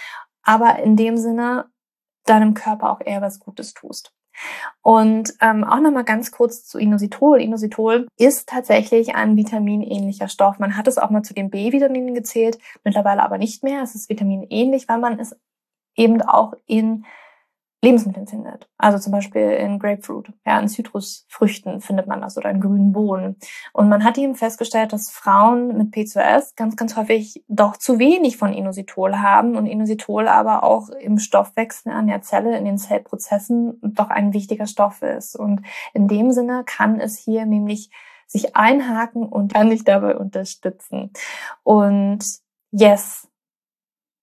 aber in dem Sinne deinem Körper auch eher was Gutes tust. Und ähm, auch nochmal ganz kurz zu Inositol. Inositol ist tatsächlich ein vitaminähnlicher Stoff. Man hat es auch mal zu den B-Vitaminen gezählt, mittlerweile aber nicht mehr. Es ist vitaminähnlich, weil man es eben auch in Lebensmitteln findet. Also zum Beispiel in Grapefruit, ja, in Zitrusfrüchten findet man das oder in grünen Bohnen. Und man hat eben festgestellt, dass Frauen mit P2S ganz, ganz häufig doch zu wenig von Inositol haben und Inositol aber auch im Stoffwechsel an der Zelle, in den Zellprozessen doch ein wichtiger Stoff ist. Und in dem Sinne kann es hier nämlich sich einhaken und kann dich dabei unterstützen. Und yes,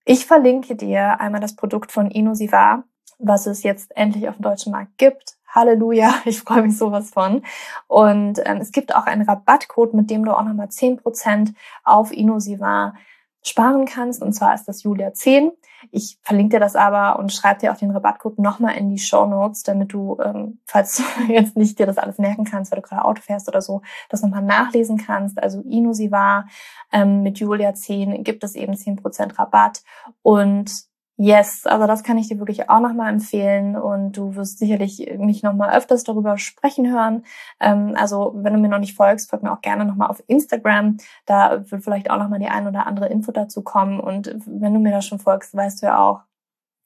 ich verlinke dir einmal das Produkt von Inosivar was es jetzt endlich auf dem deutschen Markt gibt. Halleluja, ich freue mich sowas von. Und ähm, es gibt auch einen Rabattcode, mit dem du auch nochmal zehn Prozent auf Inosivar sparen kannst. Und zwar ist das Julia 10. Ich verlinke dir das aber und schreibe dir auch den Rabattcode nochmal in die Show Notes, damit du, ähm, falls du jetzt nicht dir das alles merken kannst, weil du gerade Auto fährst oder so, das nochmal nachlesen kannst. Also Inosivar ähm, mit Julia 10 gibt es eben zehn Prozent Rabatt. Und Yes, also das kann ich dir wirklich auch nochmal empfehlen und du wirst sicherlich mich nochmal öfters darüber sprechen hören. Ähm, also wenn du mir noch nicht folgst, folg mir auch gerne nochmal auf Instagram. Da wird vielleicht auch nochmal die ein oder andere Info dazu kommen und wenn du mir da schon folgst, weißt du ja auch,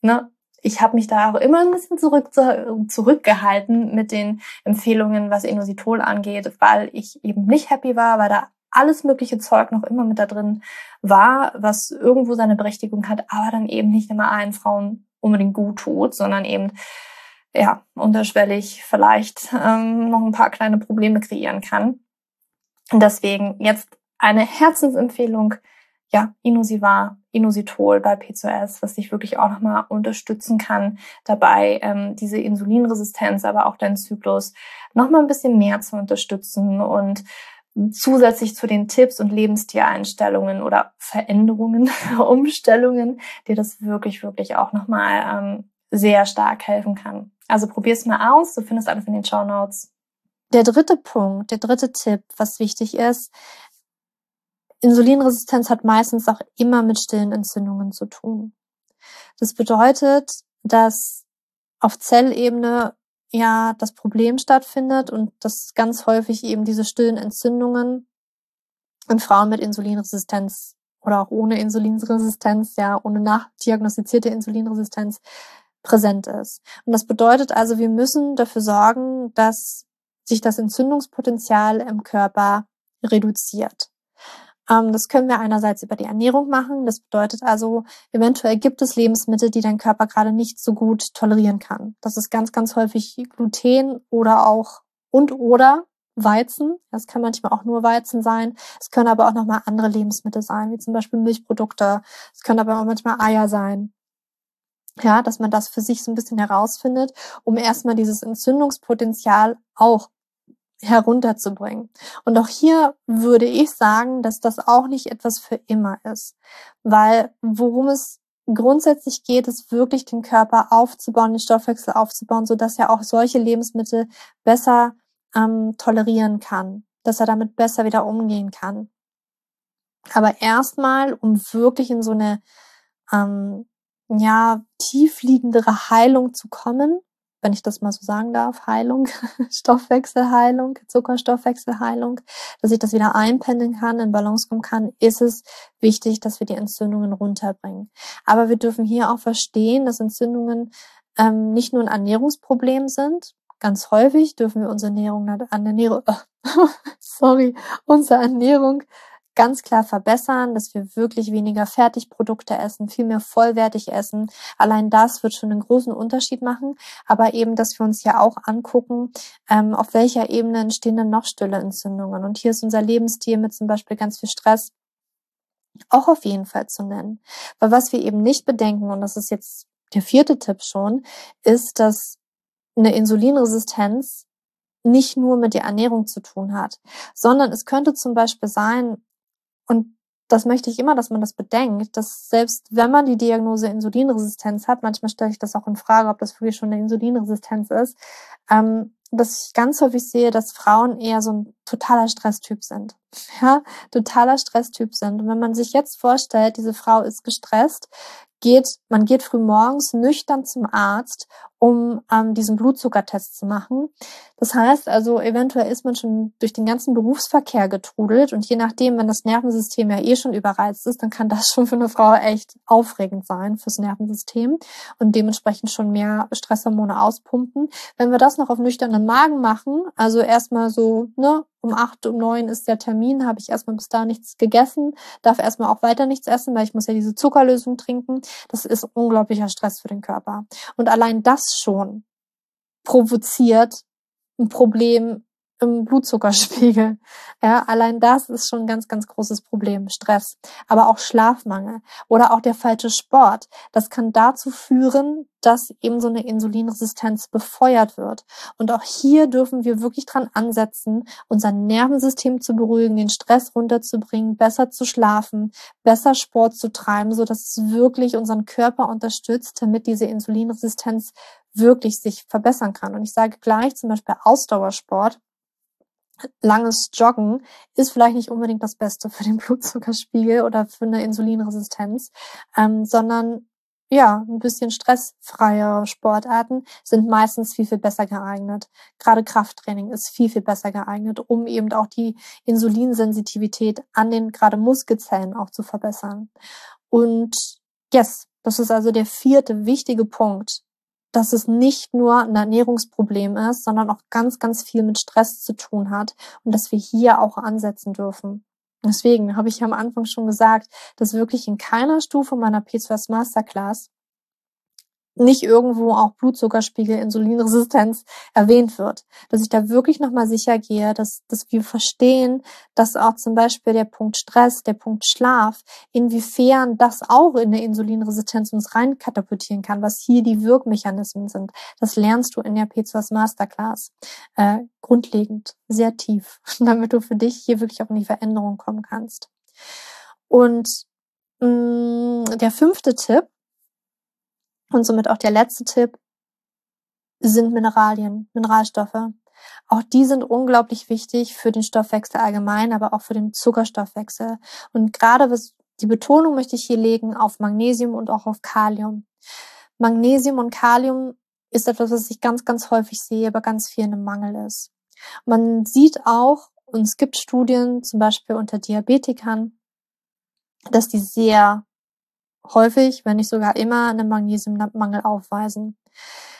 ne, ich habe mich da auch immer ein bisschen zurück, zurückgehalten mit den Empfehlungen, was Inositol angeht, weil ich eben nicht happy war, weil da alles mögliche Zeug noch immer mit da drin war, was irgendwo seine Berechtigung hat, aber dann eben nicht immer allen Frauen unbedingt gut tut, sondern eben ja unterschwellig vielleicht ähm, noch ein paar kleine Probleme kreieren kann. Und deswegen jetzt eine Herzensempfehlung. ja, Inusivar, Inositol bei PCOS, was dich wirklich auch nochmal unterstützen kann, dabei ähm, diese Insulinresistenz, aber auch deinen Zyklus nochmal ein bisschen mehr zu unterstützen und zusätzlich zu den Tipps und Lebensstileinstellungen oder Veränderungen, Umstellungen, dir das wirklich, wirklich auch nochmal ähm, sehr stark helfen kann. Also probier's mal aus, du findest alles in den Show Notes. Der dritte Punkt, der dritte Tipp, was wichtig ist, Insulinresistenz hat meistens auch immer mit stillen Entzündungen zu tun. Das bedeutet, dass auf Zellebene ja das Problem stattfindet und dass ganz häufig eben diese stillen Entzündungen in Frauen mit Insulinresistenz oder auch ohne Insulinresistenz, ja, ohne nachdiagnostizierte Insulinresistenz präsent ist. Und das bedeutet also, wir müssen dafür sorgen, dass sich das Entzündungspotenzial im Körper reduziert. Ähm, das können wir einerseits über die Ernährung machen. Das bedeutet also, eventuell gibt es Lebensmittel, die dein Körper gerade nicht so gut tolerieren kann. Das ist ganz, ganz häufig Gluten oder auch und oder Weizen. Das kann manchmal auch nur Weizen sein. Es können aber auch nochmal andere Lebensmittel sein, wie zum Beispiel Milchprodukte. Es können aber auch manchmal Eier sein. Ja, dass man das für sich so ein bisschen herausfindet, um erstmal dieses Entzündungspotenzial auch herunterzubringen. Und auch hier würde ich sagen, dass das auch nicht etwas für immer ist, weil worum es grundsätzlich geht, ist wirklich den Körper aufzubauen, den Stoffwechsel aufzubauen, so dass er auch solche Lebensmittel besser ähm, tolerieren kann, dass er damit besser wieder umgehen kann. Aber erstmal, um wirklich in so eine ähm, ja tiefliegendere Heilung zu kommen, wenn ich das mal so sagen darf, Heilung, Stoffwechselheilung, Zuckerstoffwechselheilung, dass ich das wieder einpendeln kann, in Balance kommen kann, ist es wichtig, dass wir die Entzündungen runterbringen. Aber wir dürfen hier auch verstehen, dass Entzündungen ähm, nicht nur ein Ernährungsproblem sind. Ganz häufig dürfen wir unsere Ernährung, Ernährung, sorry, unsere Ernährung ganz klar verbessern, dass wir wirklich weniger Fertigprodukte essen, viel mehr vollwertig essen. Allein das wird schon einen großen Unterschied machen. Aber eben, dass wir uns ja auch angucken, ähm, auf welcher Ebene entstehen denn noch stille Entzündungen. Und hier ist unser Lebensstil mit zum Beispiel ganz viel Stress auch auf jeden Fall zu nennen. Weil was wir eben nicht bedenken, und das ist jetzt der vierte Tipp schon, ist, dass eine Insulinresistenz nicht nur mit der Ernährung zu tun hat, sondern es könnte zum Beispiel sein, und das möchte ich immer, dass man das bedenkt, dass selbst wenn man die Diagnose Insulinresistenz hat, manchmal stelle ich das auch in Frage, ob das wirklich schon eine Insulinresistenz ist, ähm, dass ich ganz häufig sehe, dass Frauen eher so ein totaler Stresstyp sind. Ja, totaler Stresstyp sind. Und wenn man sich jetzt vorstellt, diese Frau ist gestresst, geht, man geht früh morgens nüchtern zum Arzt, um ähm, diesen Blutzuckertest zu machen. Das heißt also, eventuell ist man schon durch den ganzen Berufsverkehr getrudelt und je nachdem, wenn das Nervensystem ja eh schon überreizt ist, dann kann das schon für eine Frau echt aufregend sein fürs Nervensystem und dementsprechend schon mehr Stresshormone auspumpen. Wenn wir das noch auf nüchternen Magen machen, also erstmal so, ne, um acht, um neun ist der Termin, habe ich erstmal bis da nichts gegessen, darf erstmal auch weiter nichts essen, weil ich muss ja diese Zuckerlösung trinken. Das ist unglaublicher Stress für den Körper. Und allein das schon provoziert ein Problem im Blutzuckerspiegel. Ja, allein das ist schon ein ganz, ganz großes Problem. Stress, aber auch Schlafmangel oder auch der falsche Sport. Das kann dazu führen, dass eben so eine Insulinresistenz befeuert wird. Und auch hier dürfen wir wirklich dran ansetzen, unser Nervensystem zu beruhigen, den Stress runterzubringen, besser zu schlafen, besser Sport zu treiben, so dass es wirklich unseren Körper unterstützt, damit diese Insulinresistenz wirklich sich verbessern kann. Und ich sage gleich zum Beispiel Ausdauersport langes Joggen ist vielleicht nicht unbedingt das Beste für den Blutzuckerspiegel oder für eine Insulinresistenz, ähm, sondern ja, ein bisschen stressfreie Sportarten sind meistens viel, viel besser geeignet. Gerade Krafttraining ist viel, viel besser geeignet, um eben auch die Insulinsensitivität an den gerade Muskelzellen auch zu verbessern. Und yes, das ist also der vierte wichtige Punkt, dass es nicht nur ein Ernährungsproblem ist, sondern auch ganz, ganz viel mit Stress zu tun hat und dass wir hier auch ansetzen dürfen. Deswegen habe ich am Anfang schon gesagt, dass wirklich in keiner Stufe meiner P2S Masterclass nicht irgendwo auch Blutzuckerspiegel, Insulinresistenz erwähnt wird. Dass ich da wirklich nochmal sicher gehe, dass, dass wir verstehen, dass auch zum Beispiel der Punkt Stress, der Punkt Schlaf, inwiefern das auch in der Insulinresistenz uns rein katapultieren kann, was hier die Wirkmechanismen sind. Das lernst du in der P2S Masterclass. Äh, grundlegend, sehr tief, damit du für dich hier wirklich auch in die Veränderung kommen kannst. Und mh, mm, der fünfte Tipp, und somit auch der letzte Tipp sind Mineralien, Mineralstoffe. Auch die sind unglaublich wichtig für den Stoffwechsel allgemein, aber auch für den Zuckerstoffwechsel. Und gerade was die Betonung möchte ich hier legen auf Magnesium und auch auf Kalium. Magnesium und Kalium ist etwas, was ich ganz, ganz häufig sehe, aber ganz viel in einem Mangel ist. Man sieht auch, und es gibt Studien, zum Beispiel unter Diabetikern, dass die sehr häufig, wenn nicht sogar immer, einen Magnesiummangel aufweisen.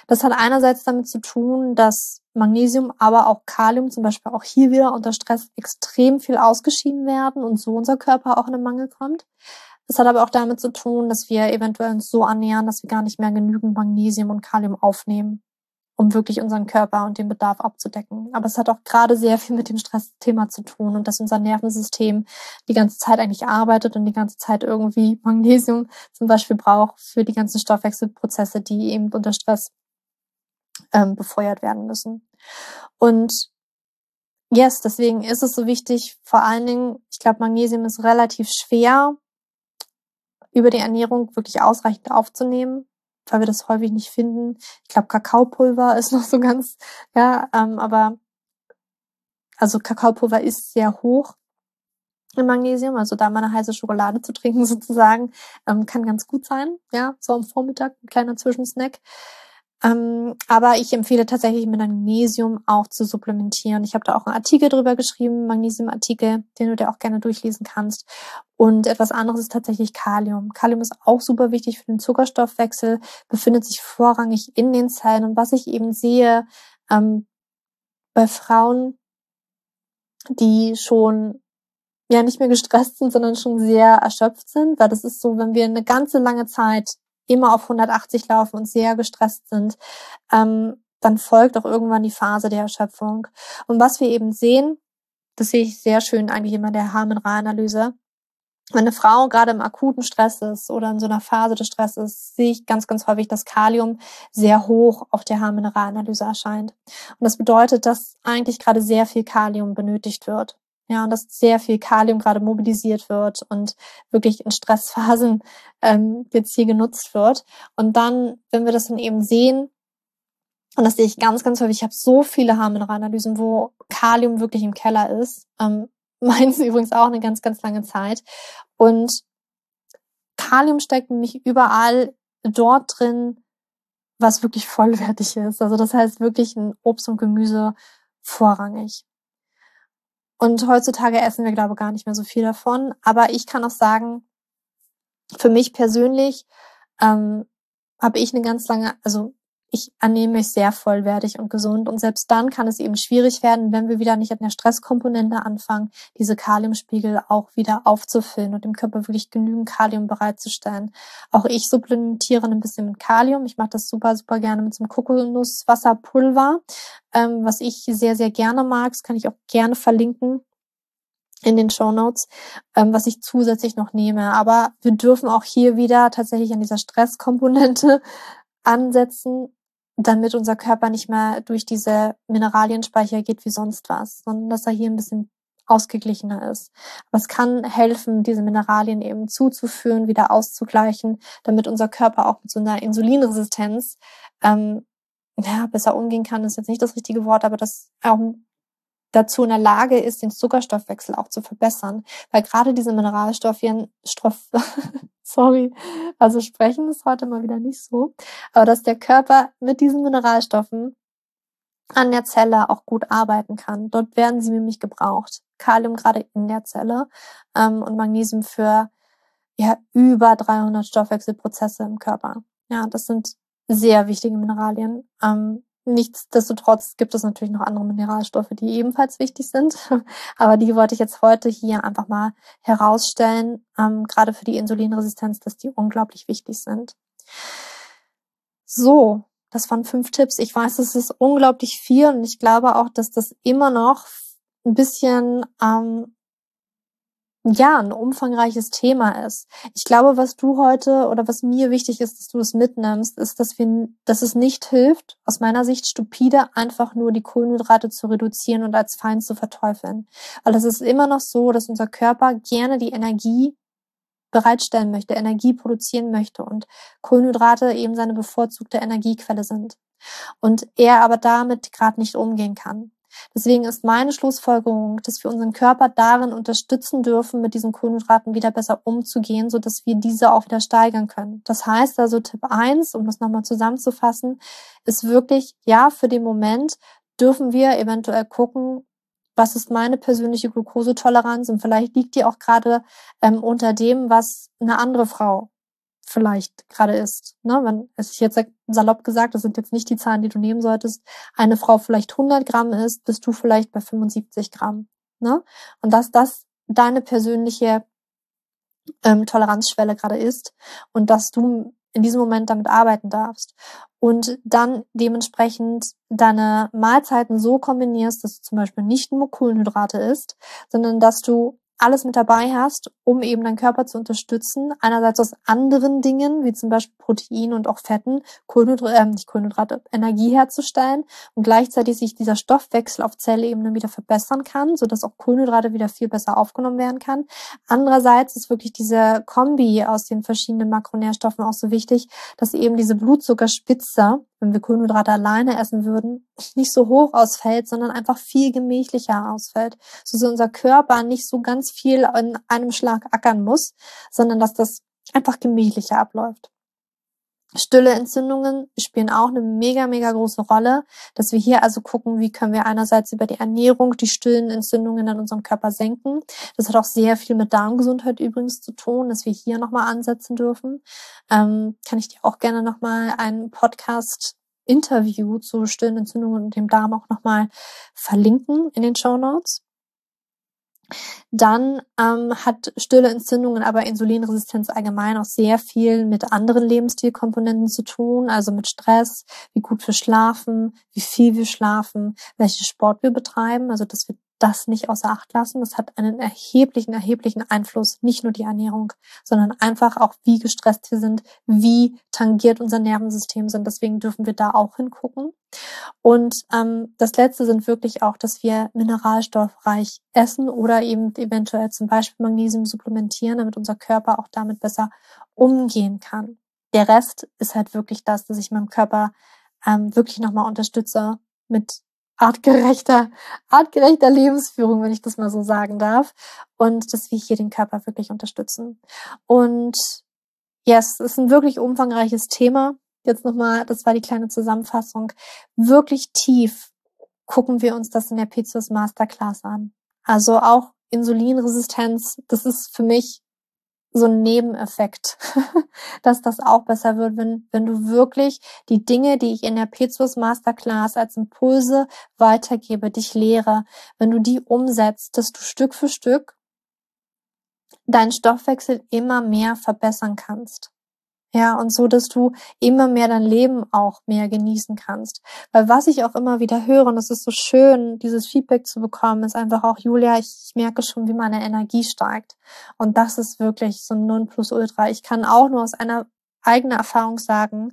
Das hat einerseits damit zu tun, dass Magnesium, aber auch Kalium zum Beispiel auch hier wieder unter Stress extrem viel ausgeschieden werden und so unser Körper auch in einen Mangel kommt. Das hat aber auch damit zu tun, dass wir eventuell uns so annähern, dass wir gar nicht mehr genügend Magnesium und Kalium aufnehmen um wirklich unseren Körper und den Bedarf abzudecken. Aber es hat auch gerade sehr viel mit dem Stressthema zu tun und dass unser Nervensystem die ganze Zeit eigentlich arbeitet und die ganze Zeit irgendwie Magnesium zum Beispiel braucht für die ganzen Stoffwechselprozesse, die eben unter Stress ähm, befeuert werden müssen. Und yes, deswegen ist es so wichtig, vor allen Dingen, ich glaube, Magnesium ist relativ schwer über die Ernährung wirklich ausreichend aufzunehmen weil wir das häufig nicht finden. Ich glaube, Kakaopulver ist noch so ganz, ja, ähm, aber also Kakaopulver ist sehr hoch im Magnesium, also da mal eine heiße Schokolade zu trinken sozusagen, ähm, kann ganz gut sein, ja, so am Vormittag, ein kleiner Zwischensnack. Ähm, aber ich empfehle tatsächlich mit Magnesium auch zu supplementieren. Ich habe da auch einen Artikel drüber geschrieben, Magnesiumartikel, den du dir auch gerne durchlesen kannst. Und etwas anderes ist tatsächlich Kalium. Kalium ist auch super wichtig für den Zuckerstoffwechsel, befindet sich vorrangig in den Zellen. Und was ich eben sehe ähm, bei Frauen, die schon ja nicht mehr gestresst sind, sondern schon sehr erschöpft sind, weil das ist so, wenn wir eine ganze lange Zeit immer auf 180 laufen und sehr gestresst sind, ähm, dann folgt auch irgendwann die Phase der Erschöpfung. Und was wir eben sehen, das sehe ich sehr schön eigentlich immer in der Haarmineralanalyse. Wenn eine Frau gerade im akuten Stress ist oder in so einer Phase des Stresses, sehe ich ganz, ganz häufig, dass Kalium sehr hoch auf der Haarmineralanalyse erscheint. Und das bedeutet, dass eigentlich gerade sehr viel Kalium benötigt wird. Ja, und dass sehr viel Kalium gerade mobilisiert wird und wirklich in Stressphasen ähm, jetzt hier genutzt wird. Und dann, wenn wir das dann eben sehen, und das sehe ich ganz, ganz häufig, ich habe so viele Haarmineralanalysen, wo Kalium wirklich im Keller ist. Ähm, meins übrigens auch eine ganz, ganz lange Zeit. Und Kalium steckt nämlich überall dort drin, was wirklich vollwertig ist. Also das heißt wirklich ein Obst und Gemüse vorrangig. Und heutzutage essen wir, glaube ich, gar nicht mehr so viel davon. Aber ich kann auch sagen, für mich persönlich ähm, habe ich eine ganz lange, also ich ernehme mich sehr vollwertig und gesund. Und selbst dann kann es eben schwierig werden, wenn wir wieder nicht an der Stresskomponente anfangen, diese Kaliumspiegel auch wieder aufzufüllen und dem Körper wirklich genügend Kalium bereitzustellen. Auch ich supplementiere ein bisschen mit Kalium. Ich mache das super, super gerne mit so einem Kokosnusswasserpulver, ähm, was ich sehr, sehr gerne mag. Das kann ich auch gerne verlinken in den Show Notes, ähm, was ich zusätzlich noch nehme. Aber wir dürfen auch hier wieder tatsächlich an dieser Stresskomponente ansetzen damit unser Körper nicht mehr durch diese Mineralienspeicher geht wie sonst was, sondern dass er hier ein bisschen ausgeglichener ist. Aber es kann helfen, diese Mineralien eben zuzuführen, wieder auszugleichen, damit unser Körper auch mit so einer Insulinresistenz ähm, ja, besser umgehen kann, ist jetzt nicht das richtige Wort, aber das auch dazu in der Lage ist, den Zuckerstoffwechsel auch zu verbessern. Weil gerade diese Mineralstoffien, Stoff, sorry, also sprechen ist heute mal wieder nicht so, aber dass der Körper mit diesen Mineralstoffen an der Zelle auch gut arbeiten kann. Dort werden sie nämlich gebraucht. Kalium gerade in der Zelle ähm, und Magnesium für ja über 300 Stoffwechselprozesse im Körper. Ja, das sind sehr wichtige Mineralien. Ähm, Nichtsdestotrotz gibt es natürlich noch andere Mineralstoffe, die ebenfalls wichtig sind. Aber die wollte ich jetzt heute hier einfach mal herausstellen, ähm, gerade für die Insulinresistenz, dass die unglaublich wichtig sind. So, das waren fünf Tipps. Ich weiß, es ist unglaublich viel und ich glaube auch, dass das immer noch ein bisschen ähm, ja, ein umfangreiches Thema ist. Ich glaube, was du heute oder was mir wichtig ist, dass du es mitnimmst, ist, dass wir, dass es nicht hilft, aus meiner Sicht stupide, einfach nur die Kohlenhydrate zu reduzieren und als Feind zu verteufeln. Weil es ist immer noch so, dass unser Körper gerne die Energie bereitstellen möchte, Energie produzieren möchte und Kohlenhydrate eben seine bevorzugte Energiequelle sind. Und er aber damit gerade nicht umgehen kann. Deswegen ist meine Schlussfolgerung, dass wir unseren Körper darin unterstützen dürfen, mit diesen Kohlenhydraten wieder besser umzugehen, so dass wir diese auch wieder steigern können. Das heißt also Tipp eins, um das nochmal zusammenzufassen, ist wirklich, ja, für den Moment dürfen wir eventuell gucken, was ist meine persönliche Glukosetoleranz und vielleicht liegt die auch gerade ähm, unter dem, was eine andere Frau vielleicht gerade ist. Ne? Wenn es jetzt salopp gesagt, das sind jetzt nicht die Zahlen, die du nehmen solltest, eine Frau vielleicht 100 Gramm ist, bist du vielleicht bei 75 Gramm. Ne? Und dass das deine persönliche ähm, Toleranzschwelle gerade ist und dass du in diesem Moment damit arbeiten darfst und dann dementsprechend deine Mahlzeiten so kombinierst, dass du zum Beispiel nicht nur Kohlenhydrate isst, sondern dass du alles mit dabei hast, um eben deinen Körper zu unterstützen. Einerseits aus anderen Dingen, wie zum Beispiel Protein und auch Fetten, Kohlenhydrate, äh, nicht Kohlenhydrate, Energie herzustellen und gleichzeitig sich dieser Stoffwechsel auf Zellebene wieder verbessern kann, sodass auch Kohlenhydrate wieder viel besser aufgenommen werden kann. Andererseits ist wirklich diese Kombi aus den verschiedenen Makronährstoffen auch so wichtig, dass eben diese Blutzuckerspitze wenn wir Kohlenhydrate alleine essen würden, nicht so hoch ausfällt, sondern einfach viel gemächlicher ausfällt. So dass unser Körper nicht so ganz viel in einem Schlag ackern muss, sondern dass das einfach gemächlicher abläuft. Stille Entzündungen spielen auch eine mega, mega große Rolle, dass wir hier also gucken, wie können wir einerseits über die Ernährung die stillen Entzündungen in unserem Körper senken. Das hat auch sehr viel mit Darmgesundheit übrigens zu tun, dass wir hier nochmal ansetzen dürfen. Ähm, kann ich dir auch gerne nochmal einen Podcast Interview zu stillen Entzündungen und dem Darm auch nochmal verlinken in den Show Notes. Dann ähm, hat stille Entzündungen, aber Insulinresistenz allgemein auch sehr viel mit anderen Lebensstilkomponenten zu tun, also mit Stress, wie gut wir schlafen, wie viel wir schlafen, welche Sport wir betreiben, also dass wir das nicht außer Acht lassen. Das hat einen erheblichen, erheblichen Einfluss, nicht nur die Ernährung, sondern einfach auch, wie gestresst wir sind, wie tangiert unser Nervensystem sind. Deswegen dürfen wir da auch hingucken. Und ähm, das Letzte sind wirklich auch, dass wir mineralstoffreich essen oder eben eventuell zum Beispiel Magnesium supplementieren, damit unser Körper auch damit besser umgehen kann. Der Rest ist halt wirklich das, dass ich meinem Körper ähm, wirklich nochmal unterstütze mit artgerechter, artgerechter Lebensführung, wenn ich das mal so sagen darf. Und dass wir hier den Körper wirklich unterstützen. Und yes, es ist ein wirklich umfangreiches Thema. Jetzt nochmal, das war die kleine Zusammenfassung. Wirklich tief gucken wir uns das in der Pizzas Masterclass an. Also auch Insulinresistenz, das ist für mich so ein Nebeneffekt, dass das auch besser wird, wenn, wenn du wirklich die Dinge, die ich in der Petrus Masterclass als Impulse weitergebe, dich lehre, wenn du die umsetzt, dass du Stück für Stück deinen Stoffwechsel immer mehr verbessern kannst. Ja, und so, dass du immer mehr dein Leben auch mehr genießen kannst. Weil was ich auch immer wieder höre, und es ist so schön, dieses Feedback zu bekommen, ist einfach auch, Julia, ich merke schon, wie meine Energie steigt. Und das ist wirklich so ein Nonplusultra. Ich kann auch nur aus einer eigenen Erfahrung sagen,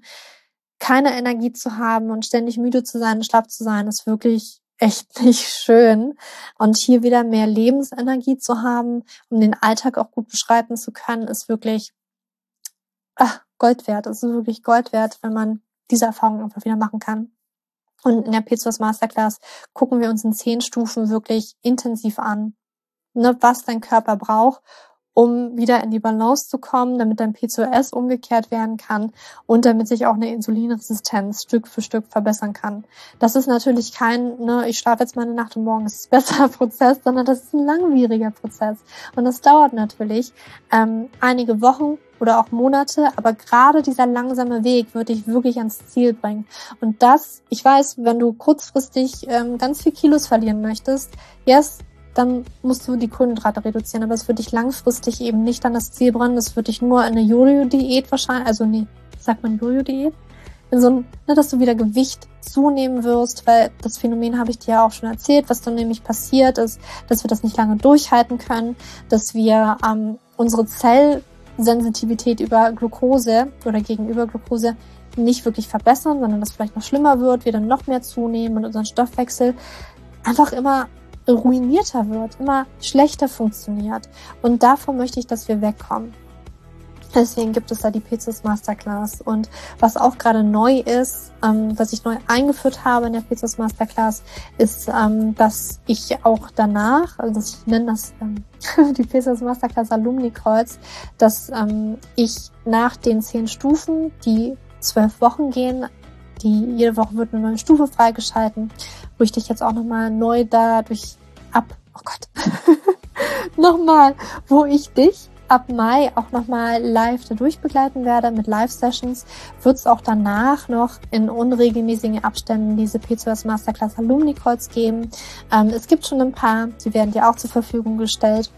keine Energie zu haben und ständig müde zu sein, schlapp zu sein, ist wirklich echt nicht schön. Und hier wieder mehr Lebensenergie zu haben, um den Alltag auch gut beschreiten zu können, ist wirklich ach, Gold wert. Es ist wirklich Gold wert, wenn man diese Erfahrung einfach wieder machen kann. Und in der P2S Masterclass gucken wir uns in zehn Stufen wirklich intensiv an, ne, was dein Körper braucht, um wieder in die Balance zu kommen, damit dein P2S umgekehrt werden kann und damit sich auch eine Insulinresistenz Stück für Stück verbessern kann. Das ist natürlich kein, ne, ich schlafe jetzt mal eine Nacht und morgen ist es besser Prozess, sondern das ist ein langwieriger Prozess. Und das dauert natürlich ähm, einige Wochen oder auch Monate, aber gerade dieser langsame Weg wird dich wirklich ans Ziel bringen. Und das, ich weiß, wenn du kurzfristig ähm, ganz viel Kilos verlieren möchtest, yes, dann musst du die Kohlenhydrate reduzieren. Aber es wird dich langfristig eben nicht an das Ziel bringen. Es wird dich nur eine Jojo-Diät wahrscheinlich, also nee, sagt man Jojo-Diät? in so ein, ne, dass du wieder Gewicht zunehmen wirst, weil das Phänomen habe ich dir ja auch schon erzählt, was dann nämlich passiert ist, dass wir das nicht lange durchhalten können, dass wir ähm, unsere Zellsensitivität über Glucose oder gegenüber Glucose nicht wirklich verbessern, sondern das vielleicht noch schlimmer wird, wir dann noch mehr zunehmen und unseren Stoffwechsel einfach immer ruinierter wird, immer schlechter funktioniert. Und davon möchte ich, dass wir wegkommen. Deswegen gibt es da die PCOS Masterclass. Und was auch gerade neu ist, ähm, was ich neu eingeführt habe in der PCOS Masterclass, ist, ähm, dass ich auch danach, also ich nenne das ähm, die PCOS Masterclass Alumni Calls, dass ähm, ich nach den zehn Stufen, die zwölf Wochen gehen, die jede Woche wird eine neue Stufe freigeschalten, wo ich dich jetzt auch nochmal neu dadurch ab, oh Gott, nochmal, wo ich dich ab Mai auch nochmal live dadurch begleiten werde mit Live-Sessions, wird es auch danach noch in unregelmäßigen Abständen diese P2S Masterclass Alumni Calls geben. Ähm, es gibt schon ein paar, die werden dir auch zur Verfügung gestellt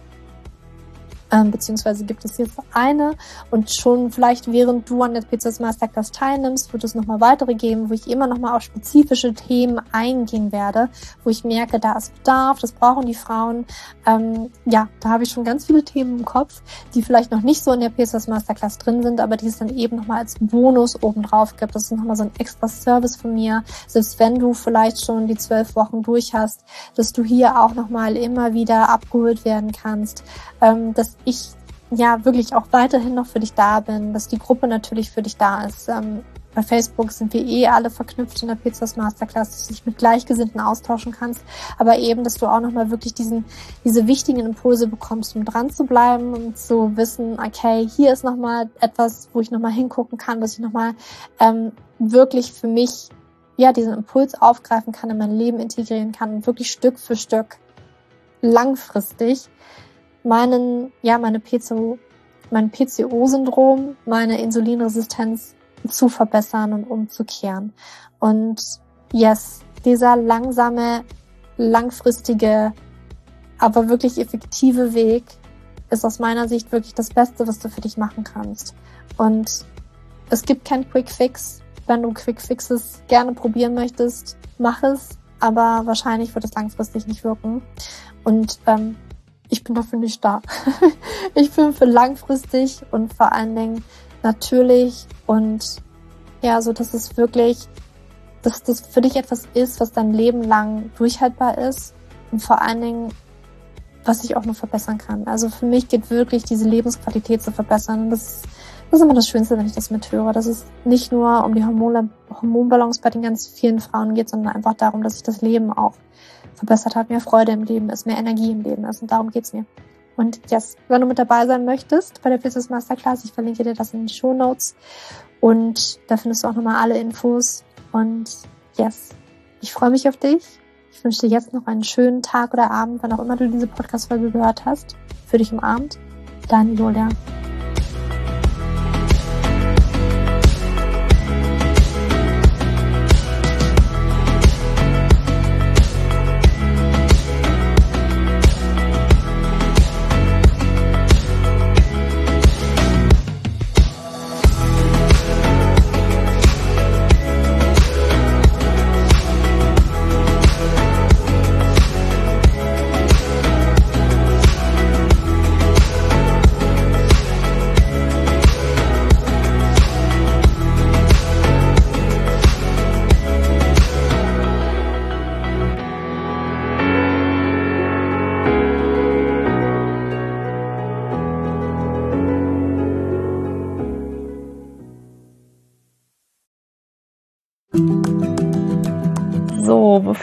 ähm, beziehungsweise gibt es jetzt eine und schon vielleicht während du an der PCS Masterclass teilnimmst, wird es nochmal weitere geben, wo ich immer nochmal auf spezifische Themen eingehen werde, wo ich merke, da ist Bedarf, das brauchen die Frauen. Ähm, ja, da habe ich schon ganz viele Themen im Kopf, die vielleicht noch nicht so in der PCS Masterclass drin sind, aber die es dann eben nochmal als Bonus obendrauf gibt. Das ist nochmal so ein extra Service von mir, selbst wenn du vielleicht schon die zwölf Wochen durch hast, dass du hier auch nochmal immer wieder abgeholt werden kannst, ähm, dass ich ja wirklich auch weiterhin noch für dich da bin, dass die Gruppe natürlich für dich da ist. Ähm, bei Facebook sind wir eh alle verknüpft in der Pizzas Masterclass, dass du dich mit Gleichgesinnten austauschen kannst, aber eben, dass du auch nochmal wirklich diesen, diese wichtigen Impulse bekommst, um dran zu bleiben und zu wissen, okay, hier ist nochmal etwas, wo ich nochmal hingucken kann, dass ich nochmal ähm, wirklich für mich ja diesen Impuls aufgreifen kann, in mein Leben integrieren kann und wirklich Stück für Stück langfristig meinen, ja, meine PCO, mein PCO-Syndrom, meine Insulinresistenz zu verbessern und umzukehren. Und yes, dieser langsame, langfristige, aber wirklich effektive Weg ist aus meiner Sicht wirklich das Beste, was du für dich machen kannst. Und es gibt kein Quick Fix. Wenn du Quick Fixes gerne probieren möchtest, mach es. Aber wahrscheinlich wird es langfristig nicht wirken. Und ähm, ich bin dafür nicht da. ich bin für langfristig und vor allen Dingen natürlich und ja, so dass es wirklich, dass das für dich etwas ist, was dein Leben lang durchhaltbar ist und vor allen Dingen, was ich auch nur verbessern kann. Also für mich geht wirklich diese Lebensqualität zu verbessern. Und das ist, das ist immer das Schönste, wenn ich das mithöre, dass es nicht nur um die Hormone, Hormonbalance bei den ganz vielen Frauen geht, sondern einfach darum, dass ich das Leben auch verbessert hat, mehr Freude im Leben ist, mehr Energie im Leben ist. Und darum geht's mir. Und yes, wenn du mit dabei sein möchtest bei der Business Masterclass, ich verlinke dir das in den Show Notes. Und da findest du auch nochmal alle Infos. Und yes, ich freue mich auf dich. Ich wünsche dir jetzt noch einen schönen Tag oder Abend, wann auch immer du diese Podcast-Folge gehört hast. Für dich im Abend. Dein Julia.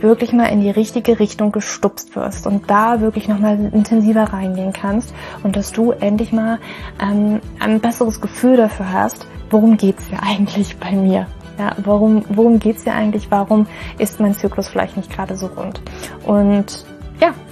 wirklich mal in die richtige Richtung gestupst wirst und da wirklich nochmal intensiver reingehen kannst und dass du endlich mal ähm, ein besseres Gefühl dafür hast, worum geht's hier eigentlich bei mir? Ja, warum, worum geht's hier eigentlich? Warum ist mein Zyklus vielleicht nicht gerade so rund? Und ja,